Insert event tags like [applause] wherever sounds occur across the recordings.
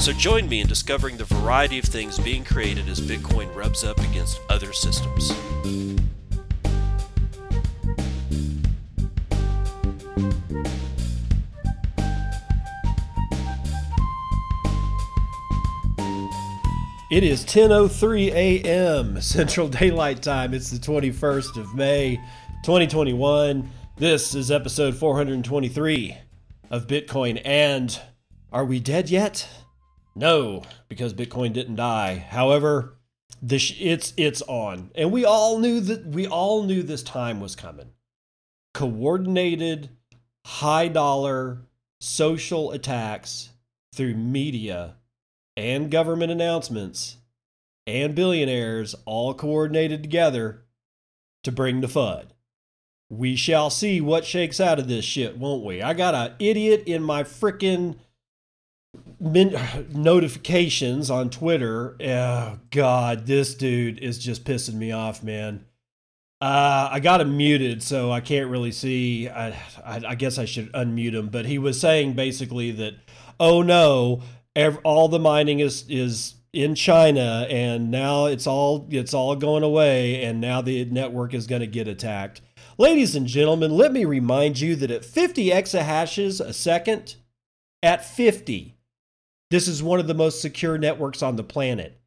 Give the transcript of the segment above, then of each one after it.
So join me in discovering the variety of things being created as Bitcoin rubs up against other systems. It is 10:03 a.m. [laughs] Central Daylight Time. It's the 21st of May, 2021. This is episode 423 of Bitcoin and are we dead yet? No, because Bitcoin didn't die. However, this it's it's on. And we all knew that we all knew this time was coming. Coordinated high dollar social attacks through media and government announcements and billionaires all coordinated together to bring the FUD. We shall see what shakes out of this shit, won't we? I got an idiot in my frickin' min- notifications on Twitter. Oh, God, this dude is just pissing me off, man. Uh, I got him muted, so I can't really see. I, I, I guess I should unmute him. But he was saying basically that, oh no, ev- all the mining is is in China, and now it's all it's all going away, and now the network is going to get attacked. Ladies and gentlemen, let me remind you that at 50 exahashes a second, at 50, this is one of the most secure networks on the planet.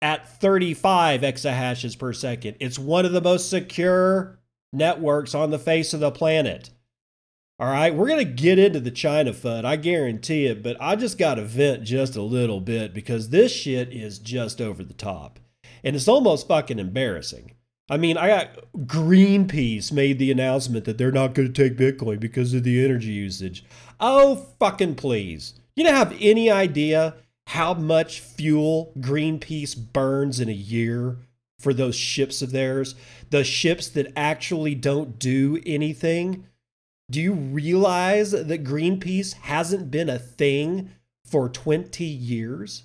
At 35 exahashes per second, it's one of the most secure networks on the face of the planet. All right, we're going to get into the China FUD, I guarantee it, but I just got to vent just a little bit because this shit is just over the top. And it's almost fucking embarrassing. I mean, I got Greenpeace made the announcement that they're not going to take Bitcoin because of the energy usage. Oh, fucking please. You don't have any idea how much fuel Greenpeace burns in a year for those ships of theirs? The ships that actually don't do anything? Do you realize that Greenpeace hasn't been a thing for 20 years?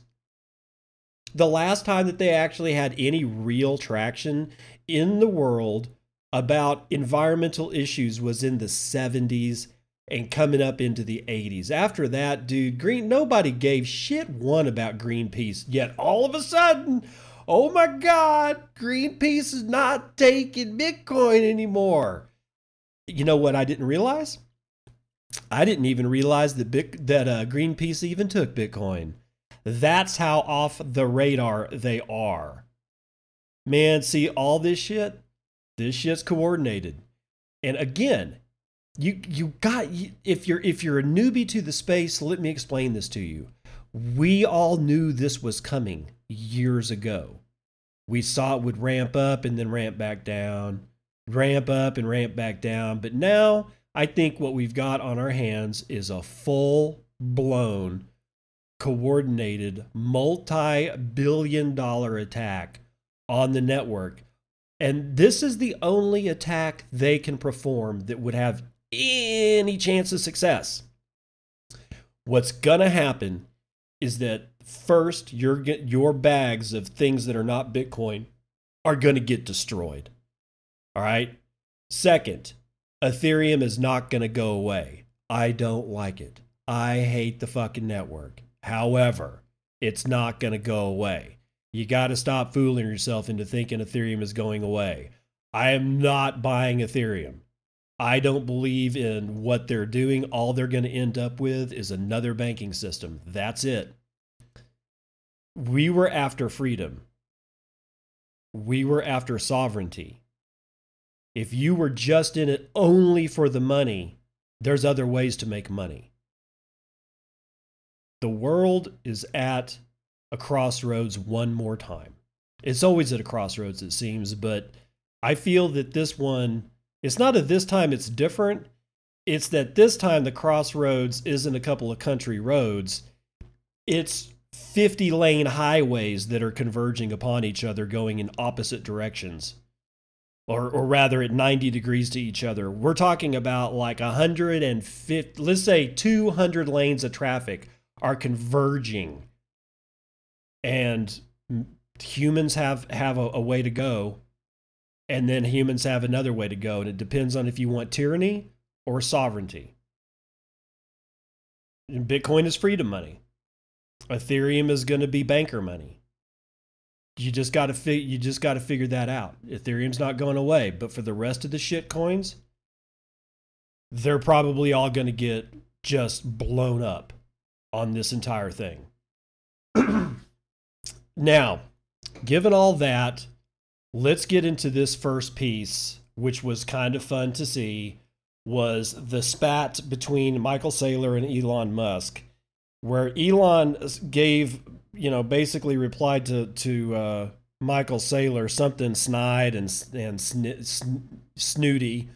The last time that they actually had any real traction in the world about environmental issues was in the 70s and coming up into the 80s. After that, dude, Green nobody gave shit one about Greenpeace. Yet all of a sudden, oh my god, Greenpeace is not taking Bitcoin anymore. You know what I didn't realize? I didn't even realize that Bit, that uh, Greenpeace even took Bitcoin. That's how off the radar they are. Man, see all this shit? This shit's coordinated. And again, you you got if you're if you're a newbie to the space, let me explain this to you. We all knew this was coming years ago. We saw it would ramp up and then ramp back down, ramp up and ramp back down. But now I think what we've got on our hands is a full blown, coordinated, multi billion dollar attack on the network. And this is the only attack they can perform that would have any chance of success. What's going to happen is that first your your bags of things that are not Bitcoin are going to get destroyed. All right? Second, Ethereum is not going to go away. I don't like it. I hate the fucking network. However, it's not going to go away. You got to stop fooling yourself into thinking Ethereum is going away. I am not buying Ethereum. I don't believe in what they're doing. All they're going to end up with is another banking system. That's it. We were after freedom. We were after sovereignty. If you were just in it only for the money, there's other ways to make money. The world is at a crossroads one more time. It's always at a crossroads, it seems, but I feel that this one it's not that this time it's different. It's that this time the crossroads isn't a couple of country roads. It's 50 lane highways that are converging upon each other going in opposite directions or, or rather at 90 degrees to each other we're talking about like 150 let's say 200 lanes of traffic are converging and humans have have a, a way to go and then humans have another way to go and it depends on if you want tyranny or sovereignty. And bitcoin is freedom money. Ethereum is going to be banker money. You just got to fi- you just got to figure that out. Ethereum's not going away but for the rest of the shit coins they're probably all going to get just blown up on this entire thing. [clears throat] Now given all that let's get into this first piece, which was kind of fun to see, was the spat between Michael Saylor and Elon Musk, where Elon gave, you know, basically replied to to uh, Michael Saylor something snide and and sn- snooty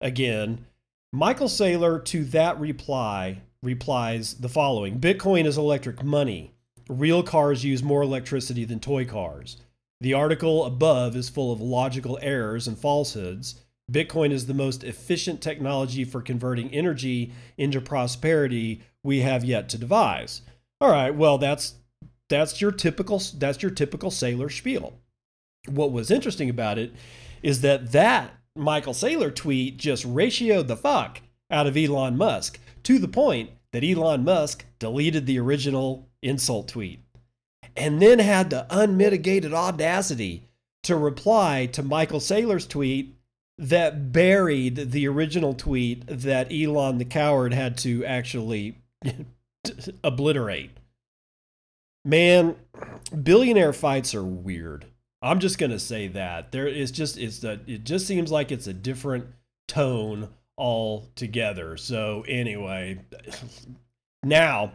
again. Michael Saylor to that reply replies the following: Bitcoin is electric money. Real cars use more electricity than toy cars. The article above is full of logical errors and falsehoods. Bitcoin is the most efficient technology for converting energy into prosperity we have yet to devise. All right, well that's that's your typical that's your typical Saylor spiel. What was interesting about it is that that Michael Saylor tweet just ratioed the fuck out of Elon Musk to the point that Elon Musk deleted the original insult tweet and then had the unmitigated audacity to reply to Michael Saylor's tweet that buried the original tweet that Elon the coward had to actually [laughs] obliterate. Man, billionaire fights are weird. I'm just gonna say that there is just it's the it just seems like it's a different tone altogether. So anyway, [laughs] now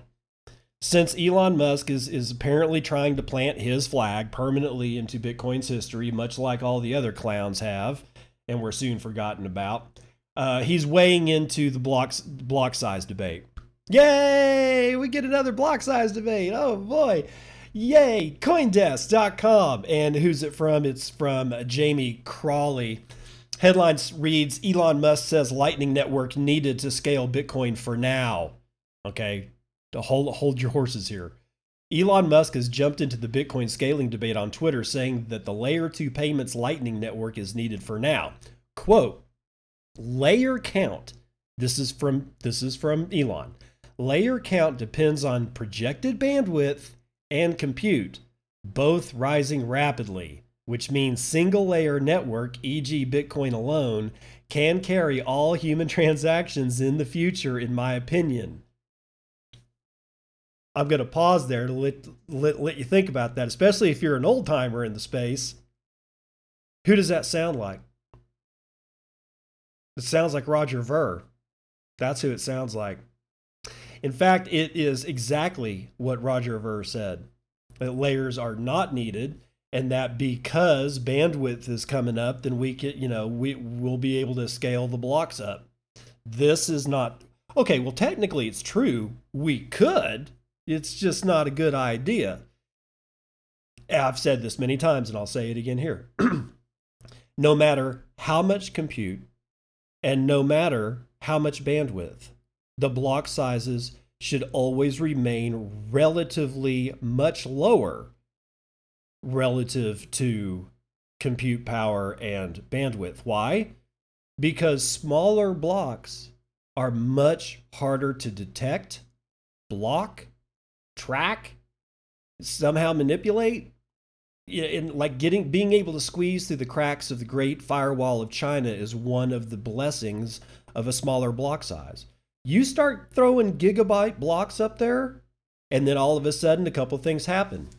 since Elon Musk is, is apparently trying to plant his flag permanently into Bitcoin's history, much like all the other clowns have, and were soon forgotten about, uh, he's weighing into the block, block size debate. Yay! We get another block size debate. Oh boy. Yay! Coindesk.com. And who's it from? It's from Jamie Crawley. Headline reads Elon Musk says Lightning Network needed to scale Bitcoin for now. Okay, to hold hold your horses here. Elon Musk has jumped into the Bitcoin scaling debate on Twitter, saying that the Layer 2 payments Lightning Network is needed for now. Quote, layer count. This is from this is from Elon. Layer count depends on projected bandwidth and compute, both rising rapidly, which means single layer network, e.g. Bitcoin alone, can carry all human [laughs] transactions in the future in my opinion. I'm going to pause there to let, let, let you think about that, especially if you're an old timer in the space. Who does that sound like? It sounds like Roger Ver. That's who it sounds like. In fact, it is exactly what Roger Ver said that layers are not needed and that because bandwidth is coming up, then we can, you know, we will be able to scale the blocks up. This is not okay. Well, technically, it's true. We could, it's just not a good idea. I've said this many times and I'll say it again here. [clears throat] no matter how much compute and no matter how much bandwidth, the block sizes should always remain relatively much lower relative to compute power and bandwidth. Why? Because smaller blocks are much harder to detect, block, track, somehow manipulate. And like getting being able to squeeze through the cracks of the great firewall of China is one of the blessings of a smaller block size. You start throwing gigabyte blocks up there, and then all of a sudden a couple things happen.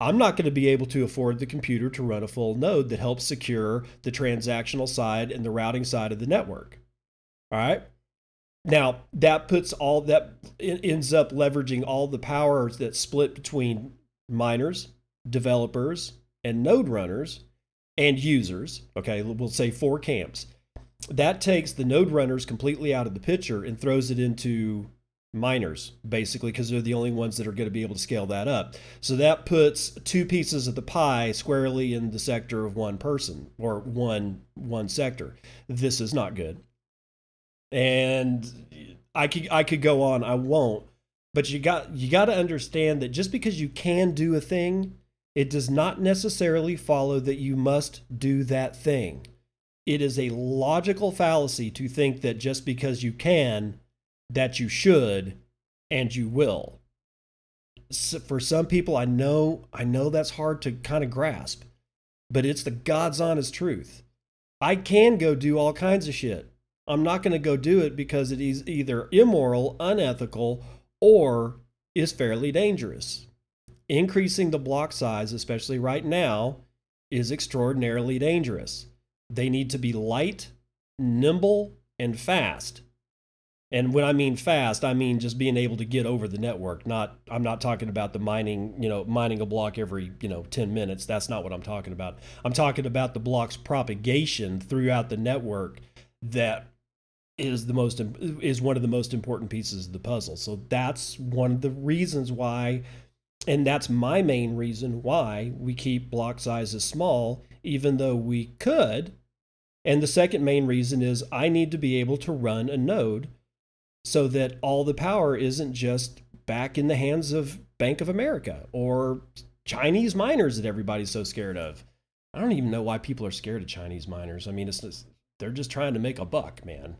I'm not going to be able to afford the computer to run a full node that helps secure the transactional side and the routing side of the network. All right. Now that puts all that ends up leveraging all the powers that split between miners, developers, and node runners and users. Okay, we'll say four camps. That takes the node runners completely out of the picture and throws it into miners, basically, because they're the only ones that are going to be able to scale that up. So that puts two pieces of the pie squarely in the sector of one person or one one sector. This is not good. And I could I could go on, I won't. But you got you got to understand that just because you can do a thing, it does not necessarily follow that you must do that thing. It is a logical fallacy to think that just because you can, that you should and you will. So for some people, I know I know that's hard to kind of grasp, but it's the God's honest truth. I can go do all kinds of shit. I'm not going to go do it because it is either immoral, unethical, or is fairly dangerous. Increasing the block size, especially right now, is extraordinarily dangerous. They need to be light, nimble, and fast and when I mean fast, I mean just being able to get over the network. Not I'm not talking about the mining, you know, mining a block every, you know, 10 minutes. That's not what I'm talking about. I'm talking about the block's propagation throughout the network that is the most is one of the most important pieces of the puzzle. So that's one of the reasons why and that's my main reason why we keep block sizes small even though we could. And the second main reason is I need to be able to run a node so that all the power isn't just back in the hands of Bank of America or Chinese miners that everybody's so scared of. I don't even know why people are scared of Chinese miners. I mean, it's just, they're just trying to make a buck, man.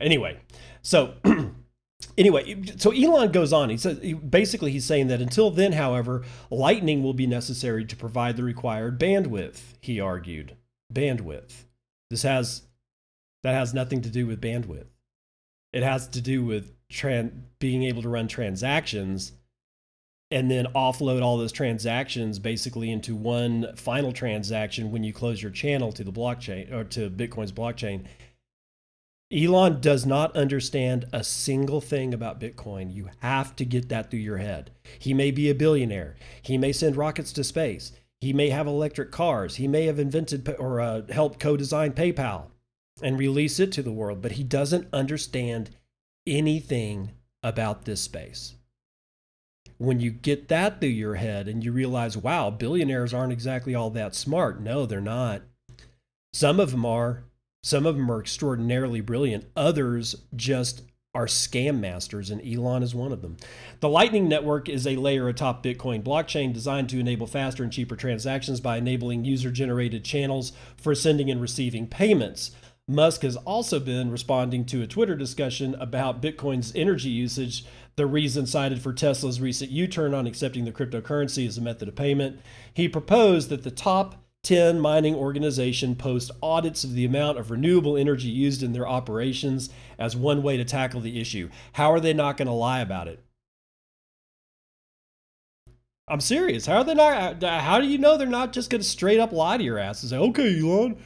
Anyway, so [clears throat] anyway, so Elon goes on. He says basically he's saying that until then, however, lightning will be necessary to provide the required bandwidth. He argued, bandwidth. This has that has nothing to do with bandwidth. It has to do with tran- being able to run transactions and then offload all those transactions basically into one final transaction when you close your channel to the blockchain or to Bitcoin's blockchain. Elon does not understand a single thing about Bitcoin. You have to get that through your head. He may be a billionaire. He may send rockets to space. He may have electric cars. He may have invented or uh, helped co design PayPal and release it to the world, but he doesn't understand anything about this space. When you get that through your head and you realize, wow, billionaires aren't exactly all that smart. No, they're not. Some of them are. Some of them are extraordinarily brilliant. Others just are scam masters, and Elon is one of them. The Lightning Network is a layer atop Bitcoin blockchain designed to enable faster and cheaper transactions by enabling user generated channels for sending and receiving payments. Musk has also been responding to a Twitter discussion about Bitcoin's energy usage, the reason cited for Tesla's recent U turn on accepting the cryptocurrency as a method of payment. He proposed that the top 10 mining organization post audits of the amount of renewable energy used in their operations as one way to tackle the issue. How are they not going to lie about it? I'm serious. How are they not? How do you know they're not just going to straight up lie to your ass and say, okay, Elon,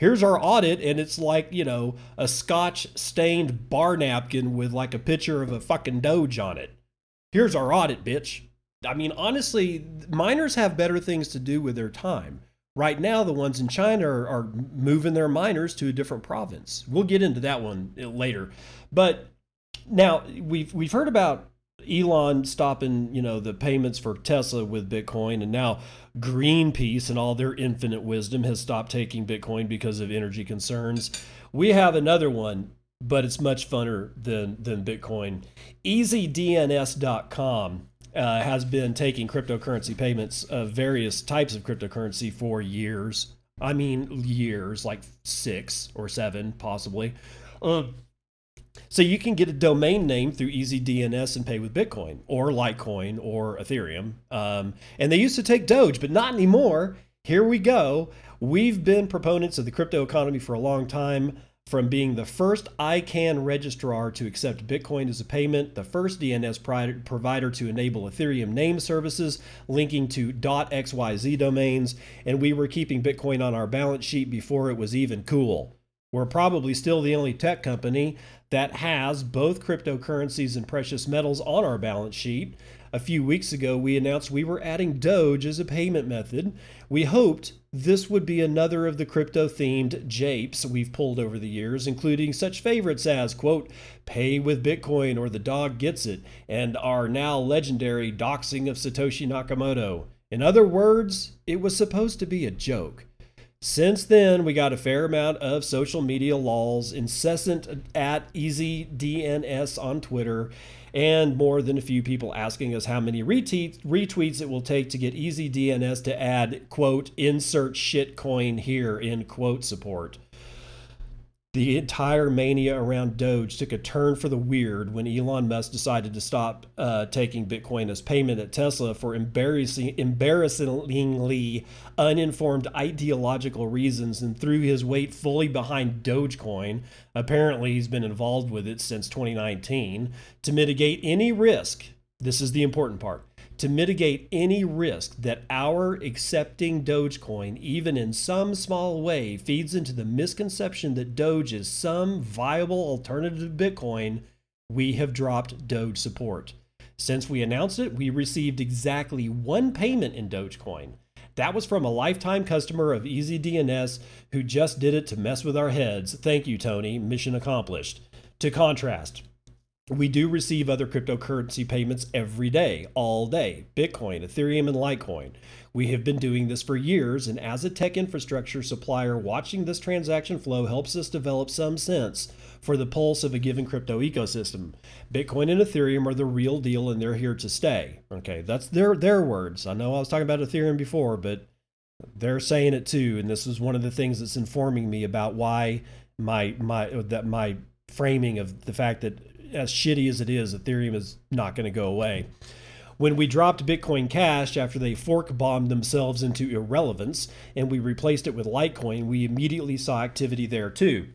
here's our audit and it's like you know a scotch stained bar napkin with like a picture of a fucking doge on it here's our audit bitch i mean honestly miners have better things to do with their time right now the ones in china are, are moving their miners to a different province we'll get into that one uh, later but now we've we've heard about Elon stopping, you know, the payments for Tesla with Bitcoin, and now Greenpeace and all their infinite wisdom has stopped taking Bitcoin because of energy concerns. We have another one, but it's much funner than than Bitcoin. EasyDNS.com uh, has been taking cryptocurrency payments of various types of cryptocurrency for years. I mean, years, like six or seven, possibly. Uh, so you can get a domain name through EasyDNS and pay with Bitcoin or Litecoin or Ethereum. Um, and they used to take Doge, but not anymore. Here we go. We've been proponents of the crypto economy for a long time. From being the first ICANN registrar to accept Bitcoin as a payment, the first DNS provider to enable Ethereum name services linking to .xyz domains, and we were keeping Bitcoin on our balance sheet before it was even cool. We're probably still the only tech company that has both cryptocurrencies and precious metals on our balance sheet. A few weeks ago, we announced we were adding Doge as a payment method. We hoped this would be another of the crypto themed japes we've pulled over the years, including such favorites as, quote, pay with Bitcoin or the dog gets it, and our now legendary doxing of Satoshi Nakamoto. In other words, it was supposed to be a joke. Since then, we got a fair amount of social media lulls, incessant at EasyDNS on Twitter, and more than a few people asking us how many retweets, it will take to get EasyDNS to add, quote, insert shitcoin here, in quote support. The entire mania around Doge took a turn for the weird when Elon Musk decided to stop uh, taking Bitcoin as payment at Tesla for embarrassing, embarrassingly uninformed ideological reasons and threw his weight fully behind Dogecoin. Apparently, he's been involved with it since 2019 to mitigate any risk. This is the important part to mitigate any risk that our accepting Dogecoin, even in some small way, feeds into the misconception that Doge is some viable alternative to Bitcoin, we have dropped Doge support. Since we announced it, we received exactly one payment in Dogecoin. That was from a lifetime customer of EasyDNS who just did it to mess with our heads. Thank you, Tony. Mission accomplished. To contrast, we do receive other cryptocurrency payments every day, all day Bitcoin, Ethereum, and Litecoin. We have been doing this for years, and as a tech infrastructure supplier, watching this transaction flow helps us develop some sense for the pulse of a given crypto ecosystem. Bitcoin and Ethereum are the real deal, and they're here to stay. Okay, that's their, their words. I know I was talking about Ethereum before, but they're saying it too, and this is one of the things that's informing me about why my my that my framing of the fact that as shitty as it is, Ethereum is not going to go away. When we dropped Bitcoin Cash after they fork bombed themselves into irrelevance and we replaced it with Litecoin, we immediately saw activity there too.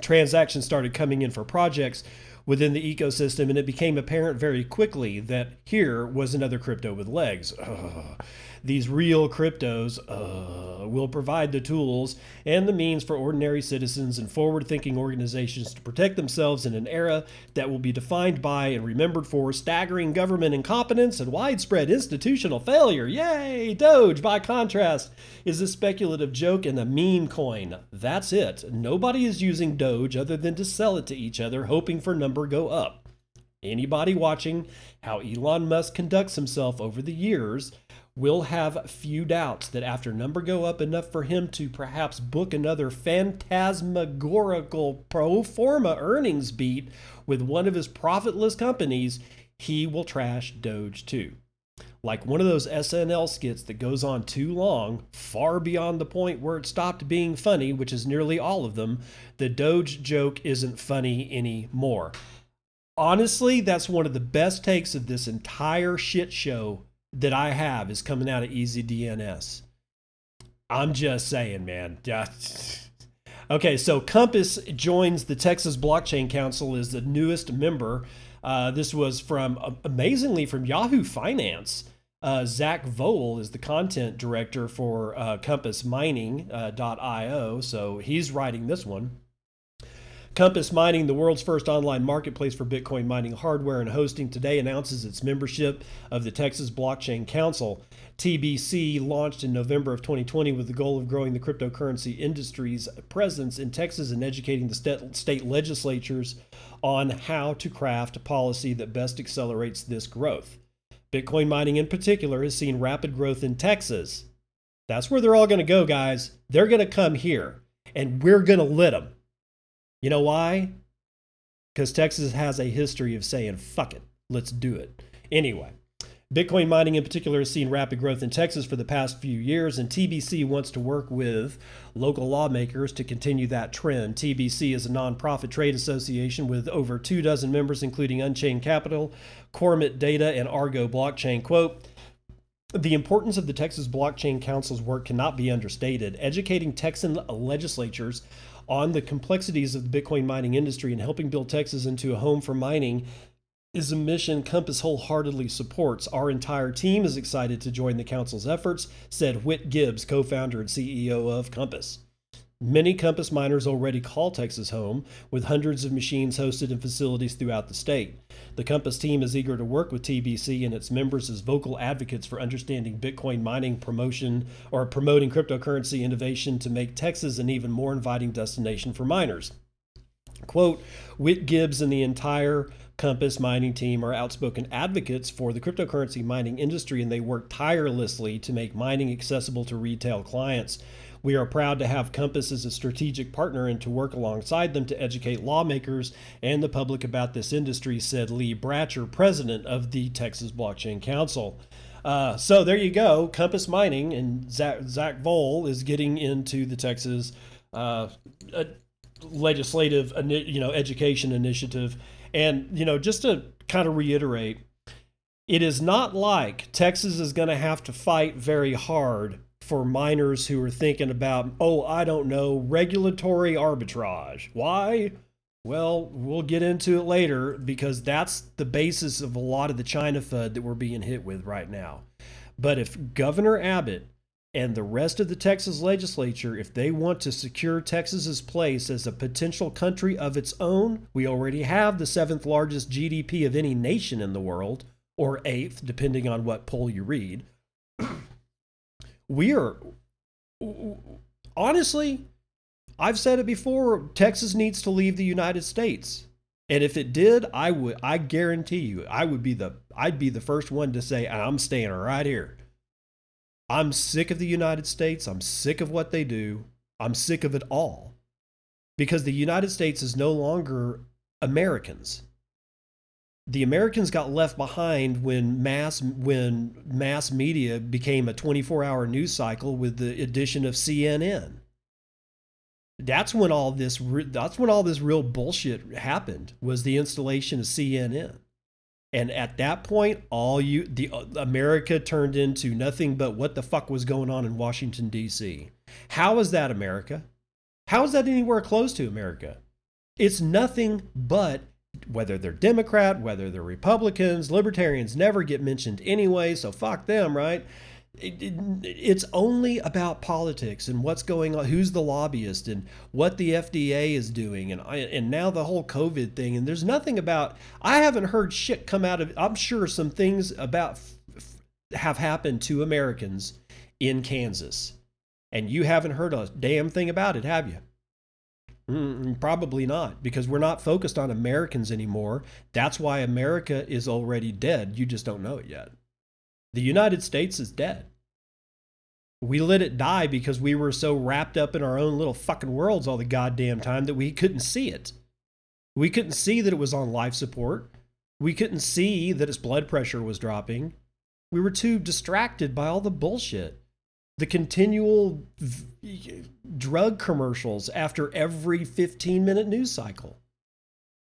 Transactions started coming in for projects within the ecosystem, and it became apparent very quickly that here was another crypto with legs. Ugh these real cryptos uh, will provide the tools and the means for ordinary citizens and forward thinking organizations to protect themselves in an era that will be defined by and remembered for staggering government incompetence and widespread institutional failure. Yay! Doge, by contrast, is a speculative joke and a meme coin. That's it. Nobody is using Doge other than to sell it to each other, hoping for number go up. Anybody watching how Elon Musk conducts himself over the years will have few doubts that after number go up enough for him to perhaps book another phantasmagorical pro forma earnings beat with one of his profitless companies, he will trash Doge too. Like one of those SNL skits that goes on too long, far beyond the point where it stopped being funny, which is nearly all of them, the Doge joke isn't funny anymore. Honestly, that's one of the best takes of this entire shit show that I have is coming out of EasyDNS. I'm just saying, man. [laughs] Okay, so Compass joins the Texas Blockchain Council as the newest member. Uh, this was from, uh, amazingly, from Yahoo Finance. Uh, Zach Voell is the content director for uh, Compass Mining.io, uh, so he's writing this one. Compass Mining, the world's first online marketplace for Bitcoin mining hardware and hosting, today announces its membership of the Texas Blockchain Council. TBC launched in November of 2020 with the goal of growing the cryptocurrency industry's presence in Texas and educating the state legislatures on how to craft policy that best accelerates this growth. Bitcoin mining, in particular, has seen rapid growth in Texas. That's where they're all going to go, guys. They're going to come here, and we're going to let them. You know why? Because Texas has a history of saying, fuck it, let's do it. Anyway, Bitcoin mining in particular has seen rapid growth in Texas for the past few years, and TBC wants to work with local lawmakers to continue that trend. TBC is a nonprofit trade association with over two dozen members, including Unchained Capital, Cormint Data, and Argo Blockchain. Quote, the importance of the Texas Blockchain Council's work cannot be understated. Educating Texan legislatures on the complexities of the Bitcoin mining industry and helping build Texas into a home for mining is a mission Compass wholeheartedly supports. Our entire team is excited to join the council's efforts, said Whit Gibbs, co founder and CEO of Compass. Many Compass miners already call Texas home, with hundreds of machines hosted in facilities throughout the state. The Compass team is eager to work with TBC and its members as vocal advocates for understanding Bitcoin mining promotion or promoting cryptocurrency innovation to make Texas an even more inviting destination for miners. Quote, Whit Gibbs and the entire Compass mining team are outspoken advocates for the cryptocurrency mining industry and they work tirelessly to make mining accessible to retail clients. We are proud to have Compass as a strategic partner and to work alongside them to educate lawmakers and the public about this industry, said Lee Bratcher, president of the Texas Blockchain Council. Uh, so there you go. Compass Mining and Zach, Zach Voell is getting into the Texas uh, legislative, you know, education initiative. And, you know, just to kind of reiterate, it is not like Texas is going to have to fight very hard for miners who are thinking about, oh, I don't know, regulatory arbitrage. Why? Well, we'll get into it later because that's the basis of a lot of the China FUD that we're being hit with right now. But if Governor Abbott and the rest of the Texas legislature, if they want to secure Texas's place as a potential country of its own, we already have the seventh largest GDP of any nation in the world, or eighth, depending on what poll you read we are honestly, I've said it before, Texas needs to leave the United States. And if it did, I would I guarantee you, I would be the I'd be the first one to say I'm staying right here. I'm sick of the United States. I'm sick of what they do. I'm sick of it all. Because the United States is no longer Americans the Americans got left behind when mass when mass media became a 24-hour news cycle with the addition of CNN. That's when all this that's when all this real bullshit happened was the installation of CNN. And at that point, all you the uh, America turned into nothing but what the fuck was going on in Washington D.C. How is that America? How is that anywhere close to America? It's nothing but whether they're Democrat, whether they're Republicans, libertarians never get mentioned anyway, so fuck them, right? It, it, it's only about politics and what's going on, who's the lobbyist, and what the FDA is doing, and and now the whole COVID thing. And there's nothing about. I haven't heard shit come out of. I'm sure some things about have happened to Americans in Kansas, and you haven't heard a damn thing about it, have you? Mm, probably not, because we're not focused on Americans anymore. That's why America is already dead. You just don't know it yet. The United States is dead. We let it die because we were so wrapped up in our own little fucking worlds all the goddamn time that we couldn't see it. We couldn't see that it was on life support. We couldn't see that its blood pressure was dropping. We were too distracted by all the bullshit the continual v- drug commercials after every 15 minute news cycle.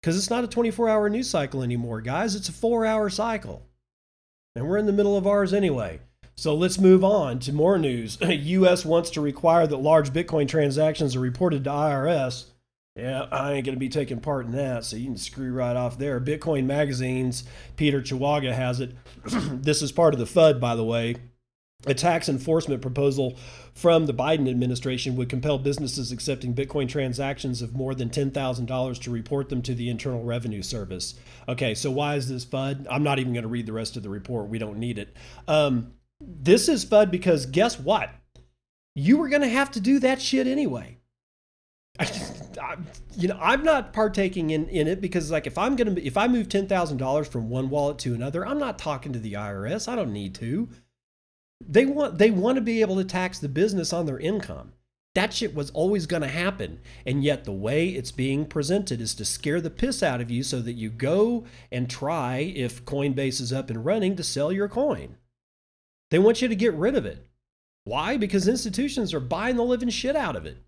Because it's not a 24 hour news cycle anymore, guys. It's a four hour cycle. And we're in the middle of ours anyway. So let's move on to more news. [clears throat] US wants to require that large Bitcoin transactions are reported to IRS. Yeah, I ain't going to be taking part in that, so you can screw right off there. Bitcoin Magazine's Peter Chawaga has it. [clears throat] this is part of the FUD, by the way. A tax enforcement proposal from the Biden administration would compel businesses accepting Bitcoin transactions of more than $10,000 to report them to the Internal Revenue Service. Okay, so why is this FUD? I'm not even going to read the rest of the report. We don't need it. Um, this is FUD because guess what? You were going to have to do that shit anyway. I, you know, I'm not partaking in, in it because, like, if I'm gonna, if I move ten thousand dollars from one wallet to another, I'm not talking to the IRS. I don't need to. They want they want to be able to tax the business on their income. That shit was always going to happen. And yet the way it's being presented is to scare the piss out of you so that you go and try if Coinbase is up and running to sell your coin. They want you to get rid of it. Why? Because institutions are buying the living shit out of it.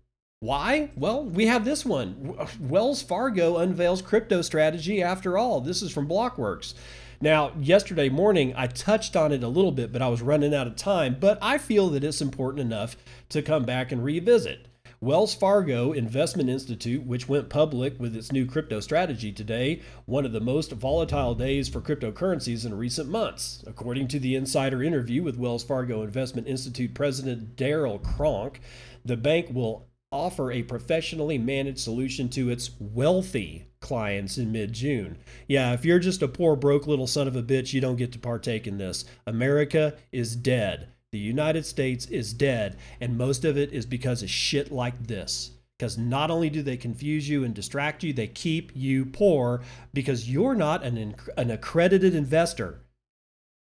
Why? Well, we have this one. Uh, Wells Fargo unveils crypto strategy after all. This is from Blockworks. Now, yesterday morning, I touched on it a little bit, but I was running out of time. But I feel that it's important enough to come back and revisit. Wells Fargo Investment Institute, which went public with its new crypto strategy today, one of the most volatile days for cryptocurrencies in recent months. According to the insider interview with Wells Fargo Investment Institute President Darrell Cronk, the bank will offer a professionally managed solution to its wealthy clients in mid June. Yeah, if you're just a poor, broke little son of a bitch, you don't get to partake in this. America is dead. The United States is dead, and most of it is because of shit like this. Because not only do they confuse you and distract you, they keep you poor because you're not an, an accredited investor.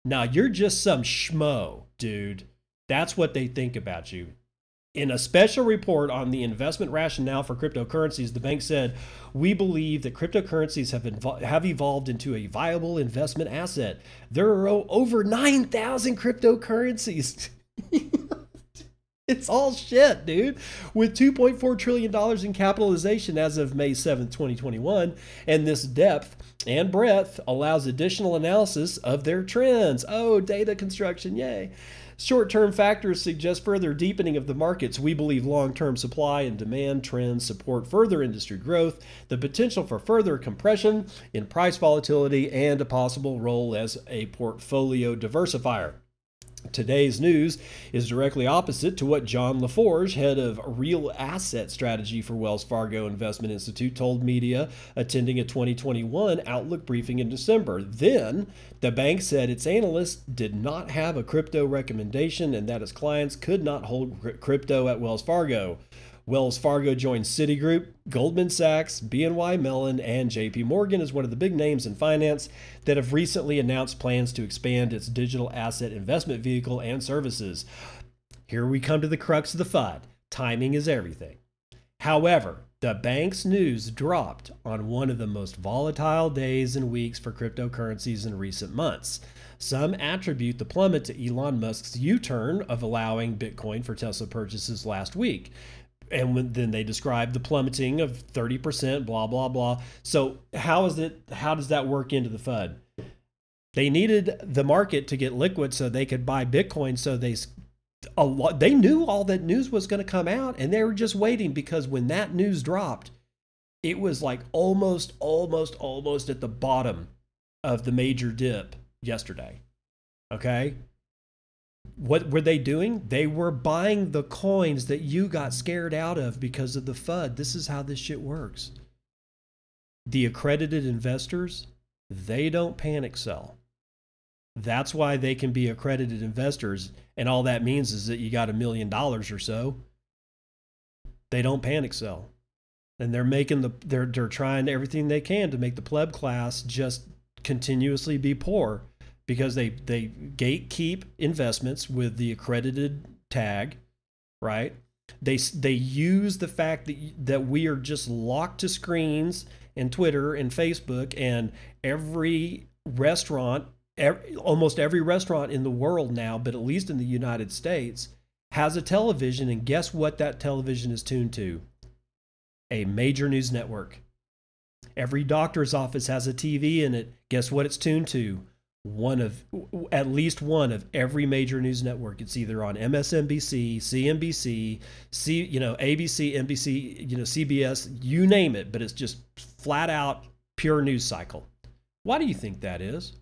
Now, you're just some schmo, dude. That's what they think about you. In a special report on the investment rationale for cryptocurrencies, the bank said, We believe that cryptocurrencies have, invo- have evolved into a viable investment asset. There are over 9,000 cryptocurrencies. [laughs] it's all shit, dude. With $2.4 trillion in capitalization as of May 7th, 2021, and this depth and breadth allows additional analysis of their trends. Oh, data construction, yay. Short term factors suggest further deepening of the markets. We believe long term supply and demand trends support further industry growth, the potential for further compression in price volatility, and a possible role as a portfolio diversifier. Today's news is directly opposite to what John LaForge, head of real asset strategy for Wells Fargo Investment Institute, told media attending a 2021 Outlook briefing in December. Then, the bank said its analysts did not have a crypto recommendation and that its clients could not hold crypto at Wells Fargo. Wells Fargo joined Citigroup, Goldman Sachs, BNY Mellon, and JP Morgan as one of the big names in finance that have recently announced plans to expand its digital asset investment vehicle and services. Here we come to the crux of the FUD. Timing is everything. However, the bank's news dropped on one of the most volatile days and weeks for cryptocurrencies in recent months. Some attribute the plummet to Elon Musk's U turn of allowing Bitcoin for Tesla purchases last week and then they describe the plummeting of 30% blah blah blah. So how is it how does that work into the fud they needed the market to get liquid so they could buy bitcoin so they a lot they knew all that news was going to come out and they were just waiting because when that news dropped it was like almost almost almost at the bottom of the major dip yesterday okay what were they doing? They were buying the coins that you got scared out of because of the FUD. This is how this shit works. The accredited investors, they don't panic sell. That's why they can be accredited investors. And all that means is that you got a million dollars or so. They don't panic sell. And they're making the they're they're trying everything they can to make the pleb class just continuously be poor because they they gatekeep investments with the accredited tag, right? They they use the fact that that we are just locked to screens and Twitter and Facebook and every restaurant, every, almost every restaurant in the world now, but at least in the United States, has a television. And guess what that television is tuned to? A major news network. Every doctor's office has a TV in it. Guess what it's tuned to? One of at least one of every major news network. It's either on MSNBC, CNBC, C, you know, ABC, NBC, you know, CBS, you name it, but it's just flat out pure news cycle. Why do you think that is?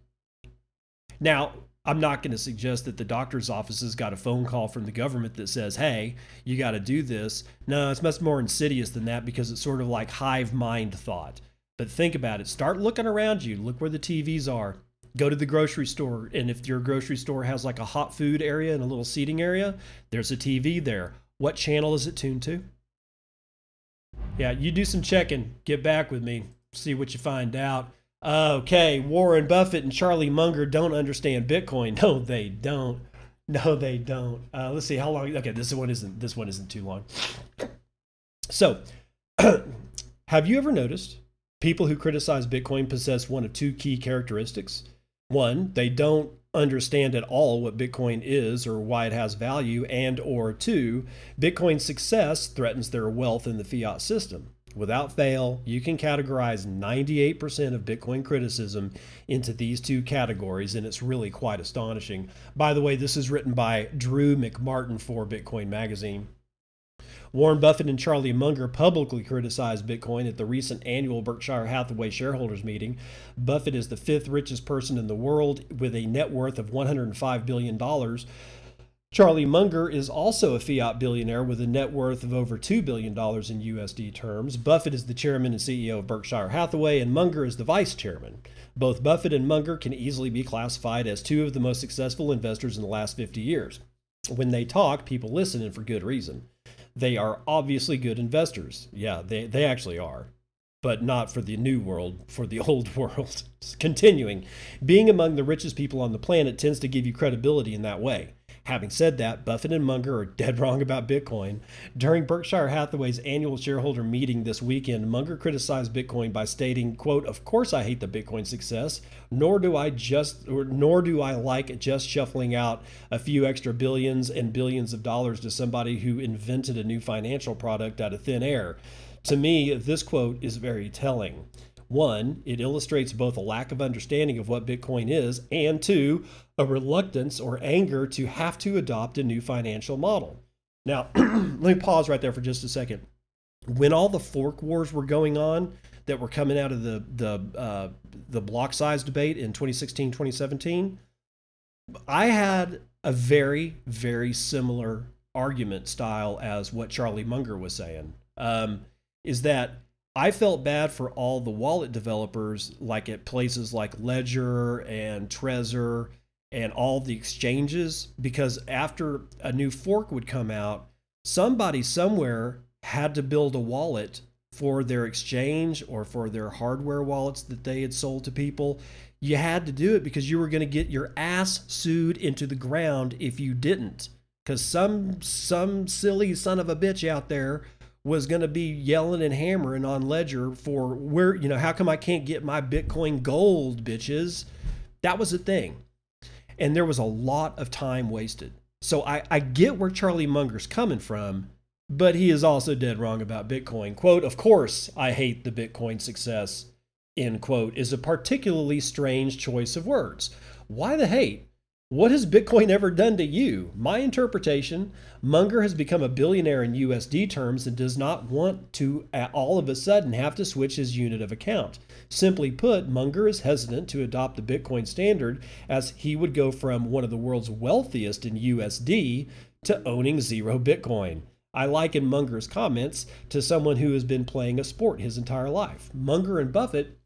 Now, I'm not going to suggest that the doctor's offices got a phone call from the government that says, hey, you got to do this. No, it's much more insidious than that because it's sort of like hive mind thought. But think about it. Start looking around you. Look where the TVs are go to the grocery store and if your grocery store has like a hot food area and a little seating area there's a tv there. What channel is it tuned to? Yeah you do some checking. Get back with me. See what you find out. Okay warren buffett and charlie munger don't understand bitcoin. [laughs] No they don't. No they don't. Uh, let's see how long okay this one isn't this one isn't too long. So [clears throat] have you ever noticed people who criticize bitcoin possess one of two key characteristics one, they don't understand at all what Bitcoin is or why it has value, and or two, Bitcoin's success threatens their wealth in the fiat system. Without fail, you can categorize 98% of Bitcoin criticism into these two categories, and it's really quite astonishing. By the way, this is written by Drew McMartin for Bitcoin Magazine. Warren Buffett and Charlie Munger publicly criticized Bitcoin at the recent annual Berkshire Hathaway shareholders meeting. Buffett is the fifth richest person in the world with a net worth of $105 billion. Charlie Munger is also a fiat billionaire with a net worth of over $2 billion in USD terms. Buffett is the chairman and CEO of Berkshire Hathaway, and Munger is the vice chairman. Both Buffett and Munger can easily be classified as two of the most successful investors in the last 50 years. When they talk, people listen, and for good reason. They are obviously good investors. Yeah, they, they actually are but not for the new world, for the [laughs] old world. Continuing, being among the richest people on the planet tends to give you credibility in that way. Having said that, Buffett and Munger are dead [laughs] wrong about Bitcoin. During Berkshire Hathaway's annual shareholder meeting this weekend, Munger criticized Bitcoin by stating, quote, "Of course I hate the Bitcoin success, nor do I just or, nor do I like just shuffling out a few extra billions and billions of dollars to somebody who invented a new financial product out of thin air." To me, this quote is very telling. One, it illustrates both a lack of understanding of what Bitcoin is, and two, a reluctance or anger to have to adopt a new financial model. Now, [clears throat] let me pause right there for just a second. When all the fork wars were going on that were coming out of the the uh, the block size debate in 2016 2017, I had a very very similar argument style as what Charlie Munger was saying. Um, is that I felt bad for all the wallet developers, like at places like Ledger and Trezor and all the exchanges, because after a new fork would come out, somebody somewhere had to build a wallet for their exchange or for their hardware wallets that they had sold to people. You had to do it because you were going to get your ass sued into the ground if you didn't. Because some some silly son of a bitch out there was going to be yelling and hammering on Ledger for where, you know, how come I can't get my Bitcoin gold, bitches? That was a thing. And there was a lot of time wasted. So I, I get where Charlie Munger's coming from, but he is also dead wrong about Bitcoin. Quote, of course, I hate the Bitcoin success, end quote, is a particularly strange choice of words. Why the hate? What has Bitcoin ever done to you? My interpretation Munger has become a billionaire in USD terms and does not want to all of a sudden have to switch his unit of account. Simply put, Munger is hesitant to adopt the Bitcoin standard as he would go from one of the world's wealthiest in USD to owning zero Bitcoin. I liken Munger's comments to someone who has been playing a sport his entire life. Munger and Buffett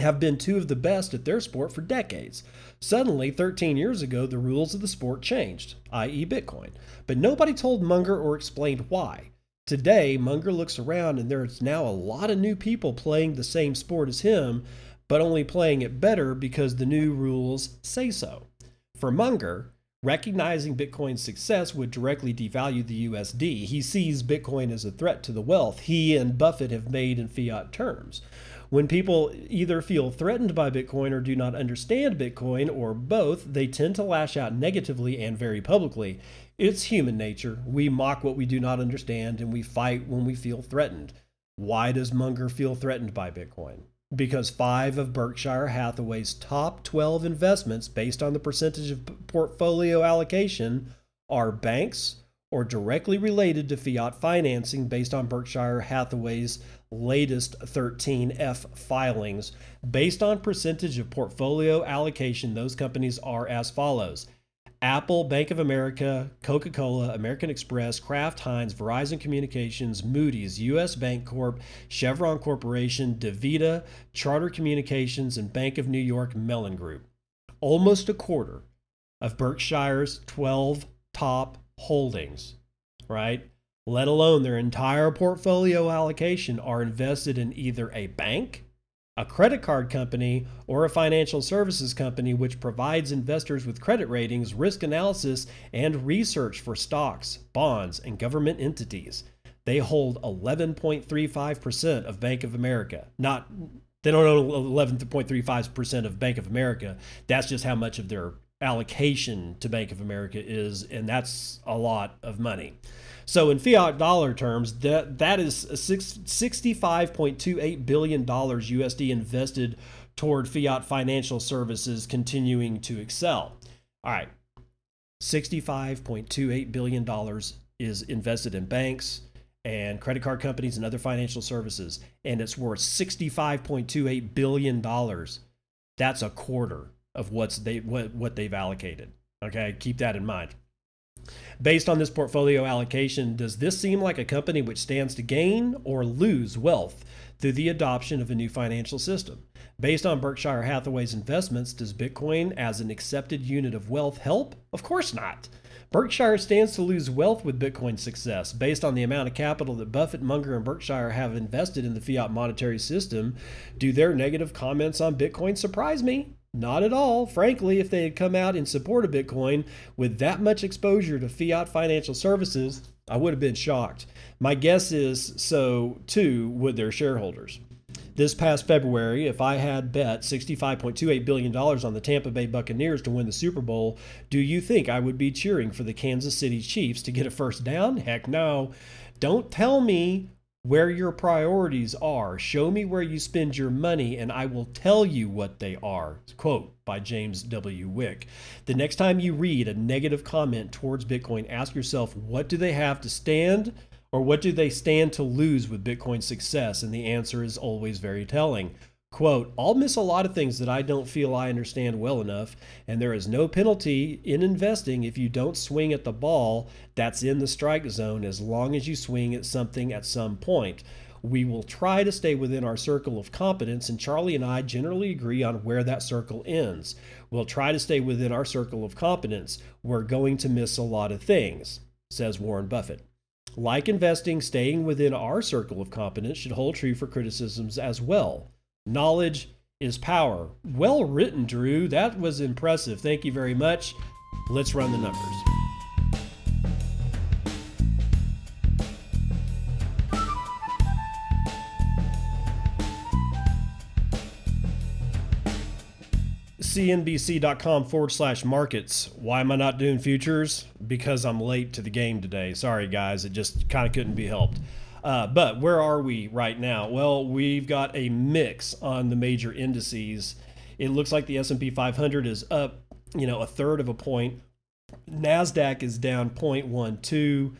have been two of the best at their sport for decades. Suddenly, 13 years ago, the rules of the sport changed, i.e., Bitcoin. But nobody told Munger or explained why. Today, Munger looks around and there's now a lot of new people playing the same sport as him, but only playing it better because the new rules say so. For Munger, recognizing Bitcoin's success would directly devalue the USD. He sees Bitcoin as a threat to the wealth he and Buffett have made in fiat terms. When people either feel threatened by Bitcoin or do not understand Bitcoin, or both, they tend to lash out negatively and very publicly. It's human nature. We mock what we do not understand and we fight when we feel threatened. Why does Munger feel threatened by Bitcoin? Because five of Berkshire Hathaway's top 12 investments, based on the percentage of portfolio allocation, are banks or directly related to fiat financing based on Berkshire Hathaway's latest 13F filings. Based on percentage of portfolio allocation, those companies are as follows Apple, Bank of America, Coca Cola, American Express, Kraft Heinz, Verizon Communications, Moody's, US Bank Corp, Chevron Corporation, DaVita, Charter Communications, and Bank of New York Mellon Group. Almost a quarter of Berkshire's 12 top holdings, right? let alone their entire portfolio allocation, are invested in either a bank, a credit card company, or a financial services company which provides investors with credit ratings, risk analysis, and research for stocks, bonds, and government entities. They hold 11.35% of Bank of America. Not they don't own 11.35% of Bank of America. That's just how much of their allocation to Bank of America is, and that's a lot of money. So in fiat dollar terms, that that is $65.28 billion USD invested toward fiat financial services continuing to excel. All right. $65.28 billion is invested in banks and credit card companies and other financial services, and it's worth $65.28 billion. That's a quarter of what's they what, what they've allocated. Okay, keep that in mind. Based on this portfolio allocation, does this seem like a company which stands to gain or lose wealth through the adoption of a new financial system? Based on Berkshire Hathaway's investments, does Bitcoin as an accepted unit of wealth help? Of course not. Berkshire stands to lose wealth with Bitcoin's success. Based on the amount of capital that Buffett, Munger, and Berkshire have invested in the fiat monetary system, do their negative comments on Bitcoin surprise me? Not at all. Frankly, if they had come out in support of Bitcoin with that much exposure to fiat financial services, I would have been shocked. My guess is so too would their shareholders. This past February, if I had bet $65.28 billion on the Tampa Bay Buccaneers to win the Super Bowl, do you think I would be cheering for the Kansas City Chiefs to get a first down? Heck no. Don't tell me where your priorities are. Show me where you spend your money, and I will tell you what they are. Quote by James W. Frick. The next time you read a negative comment towards Bitcoin, ask yourself what do they have to stand or what do they stand to lose with Bitcoin's success? And the answer is always very telling. Quote, I'll miss a lot of things that I don't feel I understand well enough, and there is no penalty in investing if you don't swing at the ball that's in the strike zone as long as you swing at something at some point. We will try to stay within our circle of competence, and Charlie and I generally agree on where that circle ends. We'll try to stay within our circle of competence. We're going to miss a lot of things, says Warren Buffett. Like investing, staying within our circle of competence should hold true for criticisms as well. Knowledge is power. Well written, Drew. That was impressive. Thank you very much. Let's run the numbers. cnbc.com forward slash markets. Why am I not doing futures? Because I'm late to the game today. Sorry, guys. It just kind of couldn't be helped. Uh, but where are we right now? Well, we've got a mix on the major indices. It looks like the S&P 500 is up, you know, a third of a point. Nasdaq is down 0.12.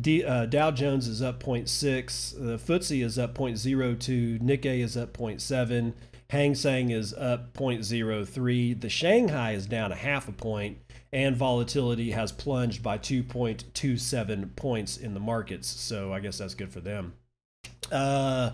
D, uh, Dow Jones is up 0.6. The FTSE is up 0.02. Nikkei is up 0.7. Hang Seng is up 0.03. The Shanghai is down a half a point, and volatility has plunged by 2.27 points in the markets. So I guess that's good for them. Uh,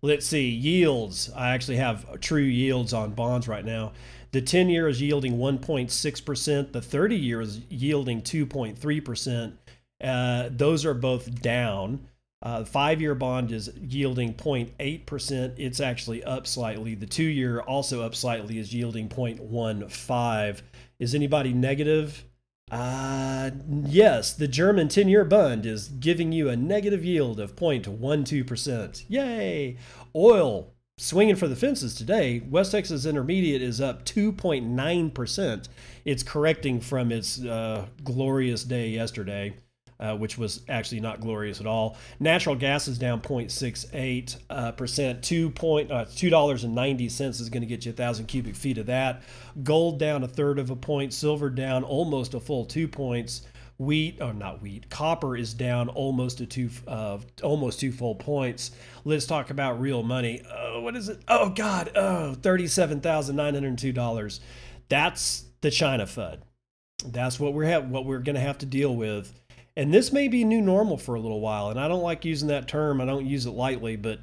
let's see yields. I actually have true yields on bonds right now. The 10 year is yielding 1.6%. The 30 year is yielding 2.3%. Uh, those are both down. Uh, five year bond is yielding 0.8%. It's actually up slightly. The two year, also up slightly, is yielding 0.15. Is anybody negative? Uh, yes, the German 10 year bond is giving you a negative yield of 0.12%. Yay! Oil swinging for the fences today. West Texas Intermediate is up 2.9%. It's correcting from its uh, glorious day yesterday uh, which was actually not glorious at all. Natural gas is down 0.68 uh, percent. Two point uh, two dollars and ninety cents is going to get you a thousand cubic feet of that. Gold down a third of a point. Silver down almost a full two points. Wheat, or not wheat, copper is down almost a two, almost two full points. Let's talk about real money. Uh, what is it? Oh God, oh, thirty-seven thousand nine hundred two dollars. That's the China FUD. That's what we're have, what we're going to have to deal with and this may be new normal for a little while. And I don't like using that term, I don't use it lightly, but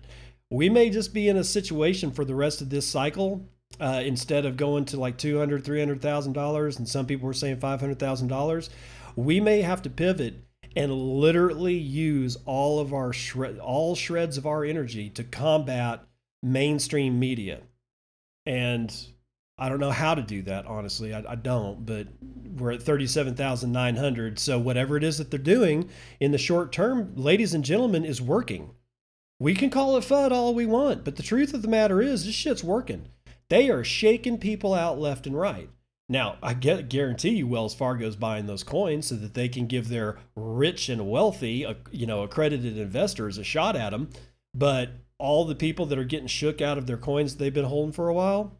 we may just be in a situation for the rest of this cycle. Uh, instead of going to like two hundred, three hundred thousand dollars, and some people were saying five hundred thousand dollars, we may have to pivot and literally use all of our shred, all shreds of our energy to combat mainstream media. And I don't know how to do that, honestly. I, I don't, but we're at 37,900. So whatever it is that they're doing in the short term, ladies and gentlemen, is working. We can call it FUD all we want, but the truth of the matter is this shit's working. They are shaking people out left and right. Now, I get, guarantee you Wells Fargo's buying those coins so that they can give their rich and wealthy, uh, you know, accredited investors a shot at them. But all the people that are getting shook out of their coins they've been holding for a while,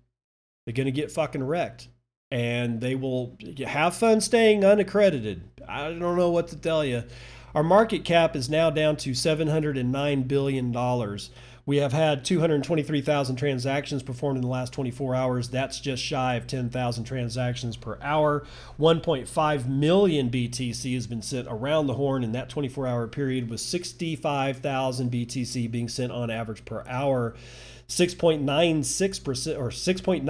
they're going to get fucking wrecked. And they will have fun staying unaccredited. I don't know what to tell you. Our market cap is now down to $709 billion. We have had 223,000 transactions performed in the last 24 hours. That's just shy of 10,000 transactions per hour. 1.5 million BTC has been sent around the horn in that 24 hour period, with 65,000 BTC being sent on average per hour. 6.96% or 6.96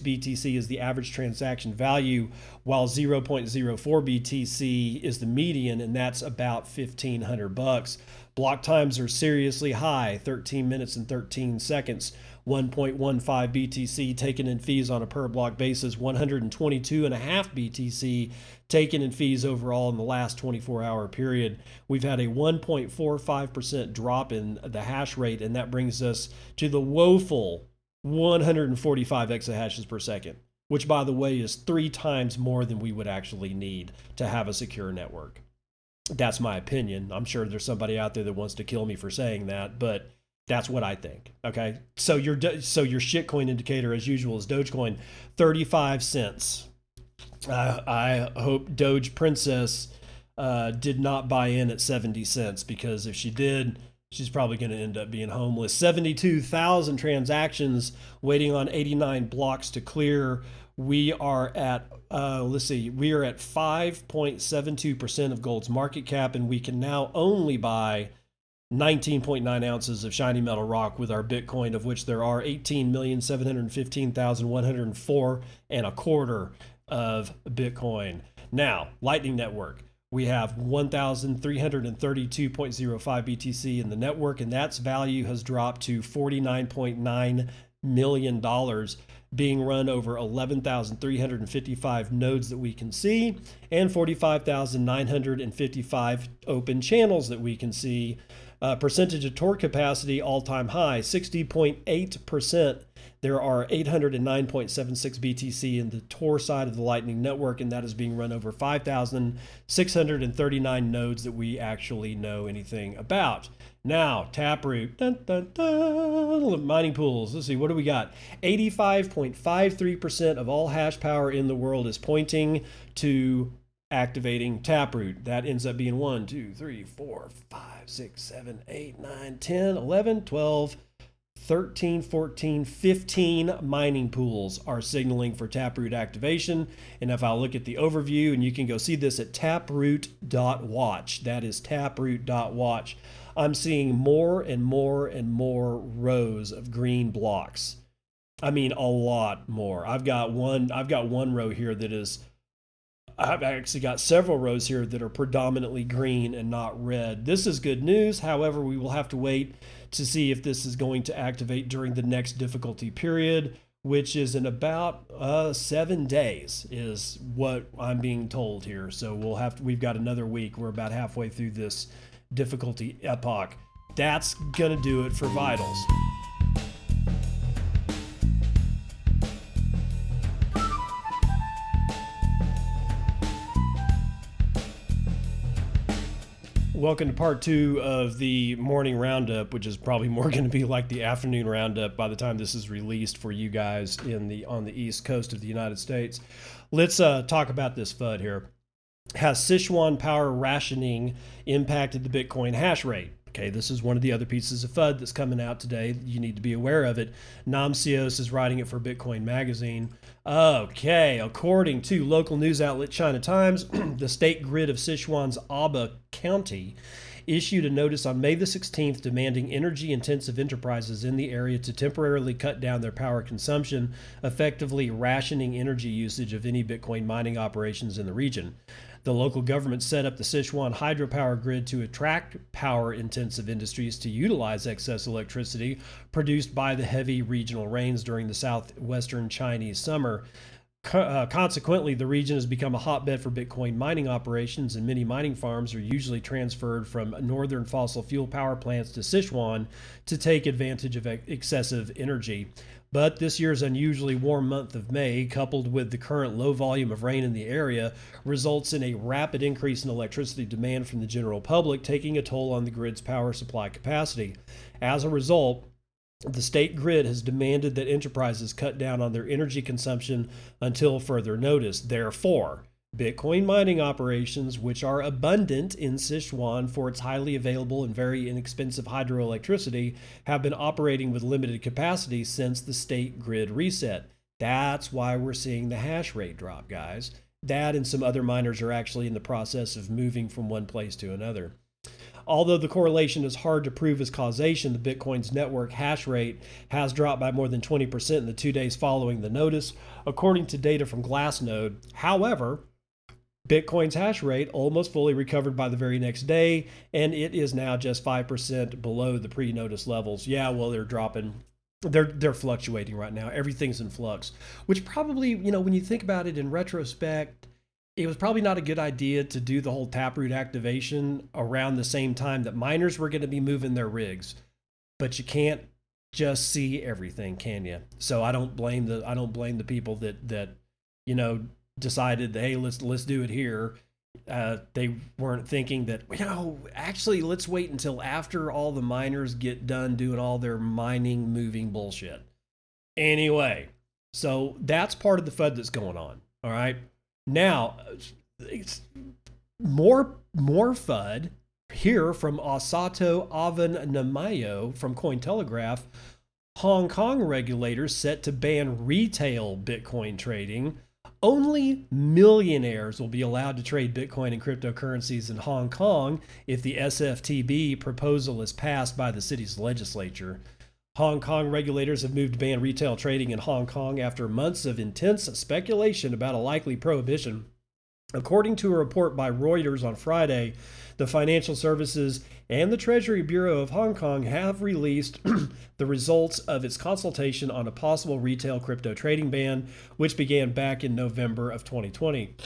BTC is the average transaction value, while 0.04 BTC is the median, and that's about 1500 bucks. Block times are seriously high 13 minutes and 13 seconds. 1.15 BTC taken in fees on a per block basis, 122.5 BTC taken in fees overall in the last 24 hour period. We've had a 1.45% drop in the hash rate, and that brings us to the woeful 145 exahashes per second, which, by the way, is three times more than we would actually need to have a secure network. That's my opinion. I'm sure there's somebody out there that wants to kill me for saying that, but that's what I think. Okay, so your so your shitcoin indicator, as usual, is Dogecoin, 35 cents. Uh, I hope Doge Princess uh, did not buy in at 70 cents because if she did, she's probably going to end up being homeless. 72,000 transactions waiting on 89 blocks to clear. We are at, uh, let's see, we are at 5.72% of gold's market cap, and we can now only buy 19.9 ounces of shiny metal rock with our Bitcoin, of which there are 18,715,104 and a quarter of Bitcoin. Now, Lightning Network. We have 1,332.05 BTC in the network, and that's value has dropped to $49.9 million, being run over 11,355 nodes that we can see, and 45,955 open channels that we can see. Uh, percentage of Tor capacity all time high, 60.8% there are 809.76 BTC in the Tor side of the Lightning Network, and that is being run over 5,639 nodes that we actually know anything about. Now, Taproot, dun, dun, dun, mining pools. Let's see, what do we got? 85.53% of all hash power in the world is pointing to activating Taproot. That ends up being 1, 2, 3, 4, 5, 6, 7, 8, 9, 10, 11, 12, 13, 14, 15 mining pools are signaling for Taproot activation. And if I look at the overview, and you can go see this at taproot.watch, that is taproot.watch, I'm seeing more and more and more rows of green blocks. I mean, a lot more. I've got one. I've got one row here that is I've actually got several rows here that are predominantly green and not red. This is good news. However, we will have to wait to see if this is going to activate during the next difficulty period, which is in about uh, seven days, is what I'm being told here. So we'll have to, we've got another week. We're about halfway through this difficulty epoch. That's gonna do it for vitals. Welcome to part two of the morning roundup, which is probably more [laughs] going to be like the afternoon roundup by the time this is released for you guys in the on the east coast of the United States. Let's uh, talk about this FUD here. Has Sichuan power rationing impacted the Bitcoin hash rate? Okay, this is one of the other pieces of FUD that's coming out today. You need to be aware of it. Namcios is writing it for Bitcoin Magazine. Okay, according to local news outlet China Times, [clears throat] the state grid of Sichuan's Aba County issued a notice on May the 16th demanding energy intensive enterprises in the area to temporarily cut down their power consumption, effectively rationing energy usage of any Bitcoin mining operations in the region. The local government set up the Sichuan hydropower grid to attract power intensive industries to utilize excess electricity produced by the heavy regional rains during the southwestern Chinese summer. Uh, consequently, the region has become a hotbed for Bitcoin mining operations, and many mining farms are usually transferred from northern fossil fuel power plants to Sichuan to take advantage of excessive energy. But this year's unusually warm month of May, coupled with the current low volume of rain in the area, results in a rapid increase in electricity demand from the general public, taking a toll on the grid's power supply capacity. As a result, the state grid has demanded that enterprises cut down on their energy consumption until further notice. Therefore, Bitcoin mining operations, which are abundant in Sichuan for its highly available and very inexpensive hydroelectricity, have been operating with limited capacity since the state grid reset. That's why we're seeing the hash rate drop, guys. That and some other miners are actually in the process of moving from one place to another. Although the correlation is hard to prove as causation, the Bitcoin's network hash rate has dropped by more than 20% in the two days following the notice, according to data from Glassnode. However, Bitcoin's hash rate almost fully recovered by the very next day, and it is now just 5% below the pre notice levels. Yeah, well, they're dropping. They're, they're fluctuating right now. Everything's in flux, which probably, you know, when you think about it in retrospect, it was probably not a good idea to do the whole taproot activation around the same time that miners were going to be moving their rigs. But you can't just see everything, can you? So I don't blame the I don't blame the people that that you know decided hey let's let's do it here. Uh, they weren't thinking that you know actually let's wait until after all the miners get done doing all their mining moving bullshit. Anyway, so that's part of the FUD that's going on. All right. Now, it's more more FUD here from Osato Avan Nomayo from Cointelegraph. Hong Kong regulators set to ban retail Bitcoin trading. Only millionaires will be allowed to trade Bitcoin and cryptocurrencies in Hong Kong if the FSTB proposal is passed by the city's legislature. Hong Kong regulators have moved to ban retail trading in Hong Kong after months of intense speculation about a likely prohibition. According to a report by Reuters on Friday, the Financial Services and the Treasury Bureau of Hong Kong have released [clears throat] the results of its consultation on a possible retail crypto trading ban, which began back in November of 2020.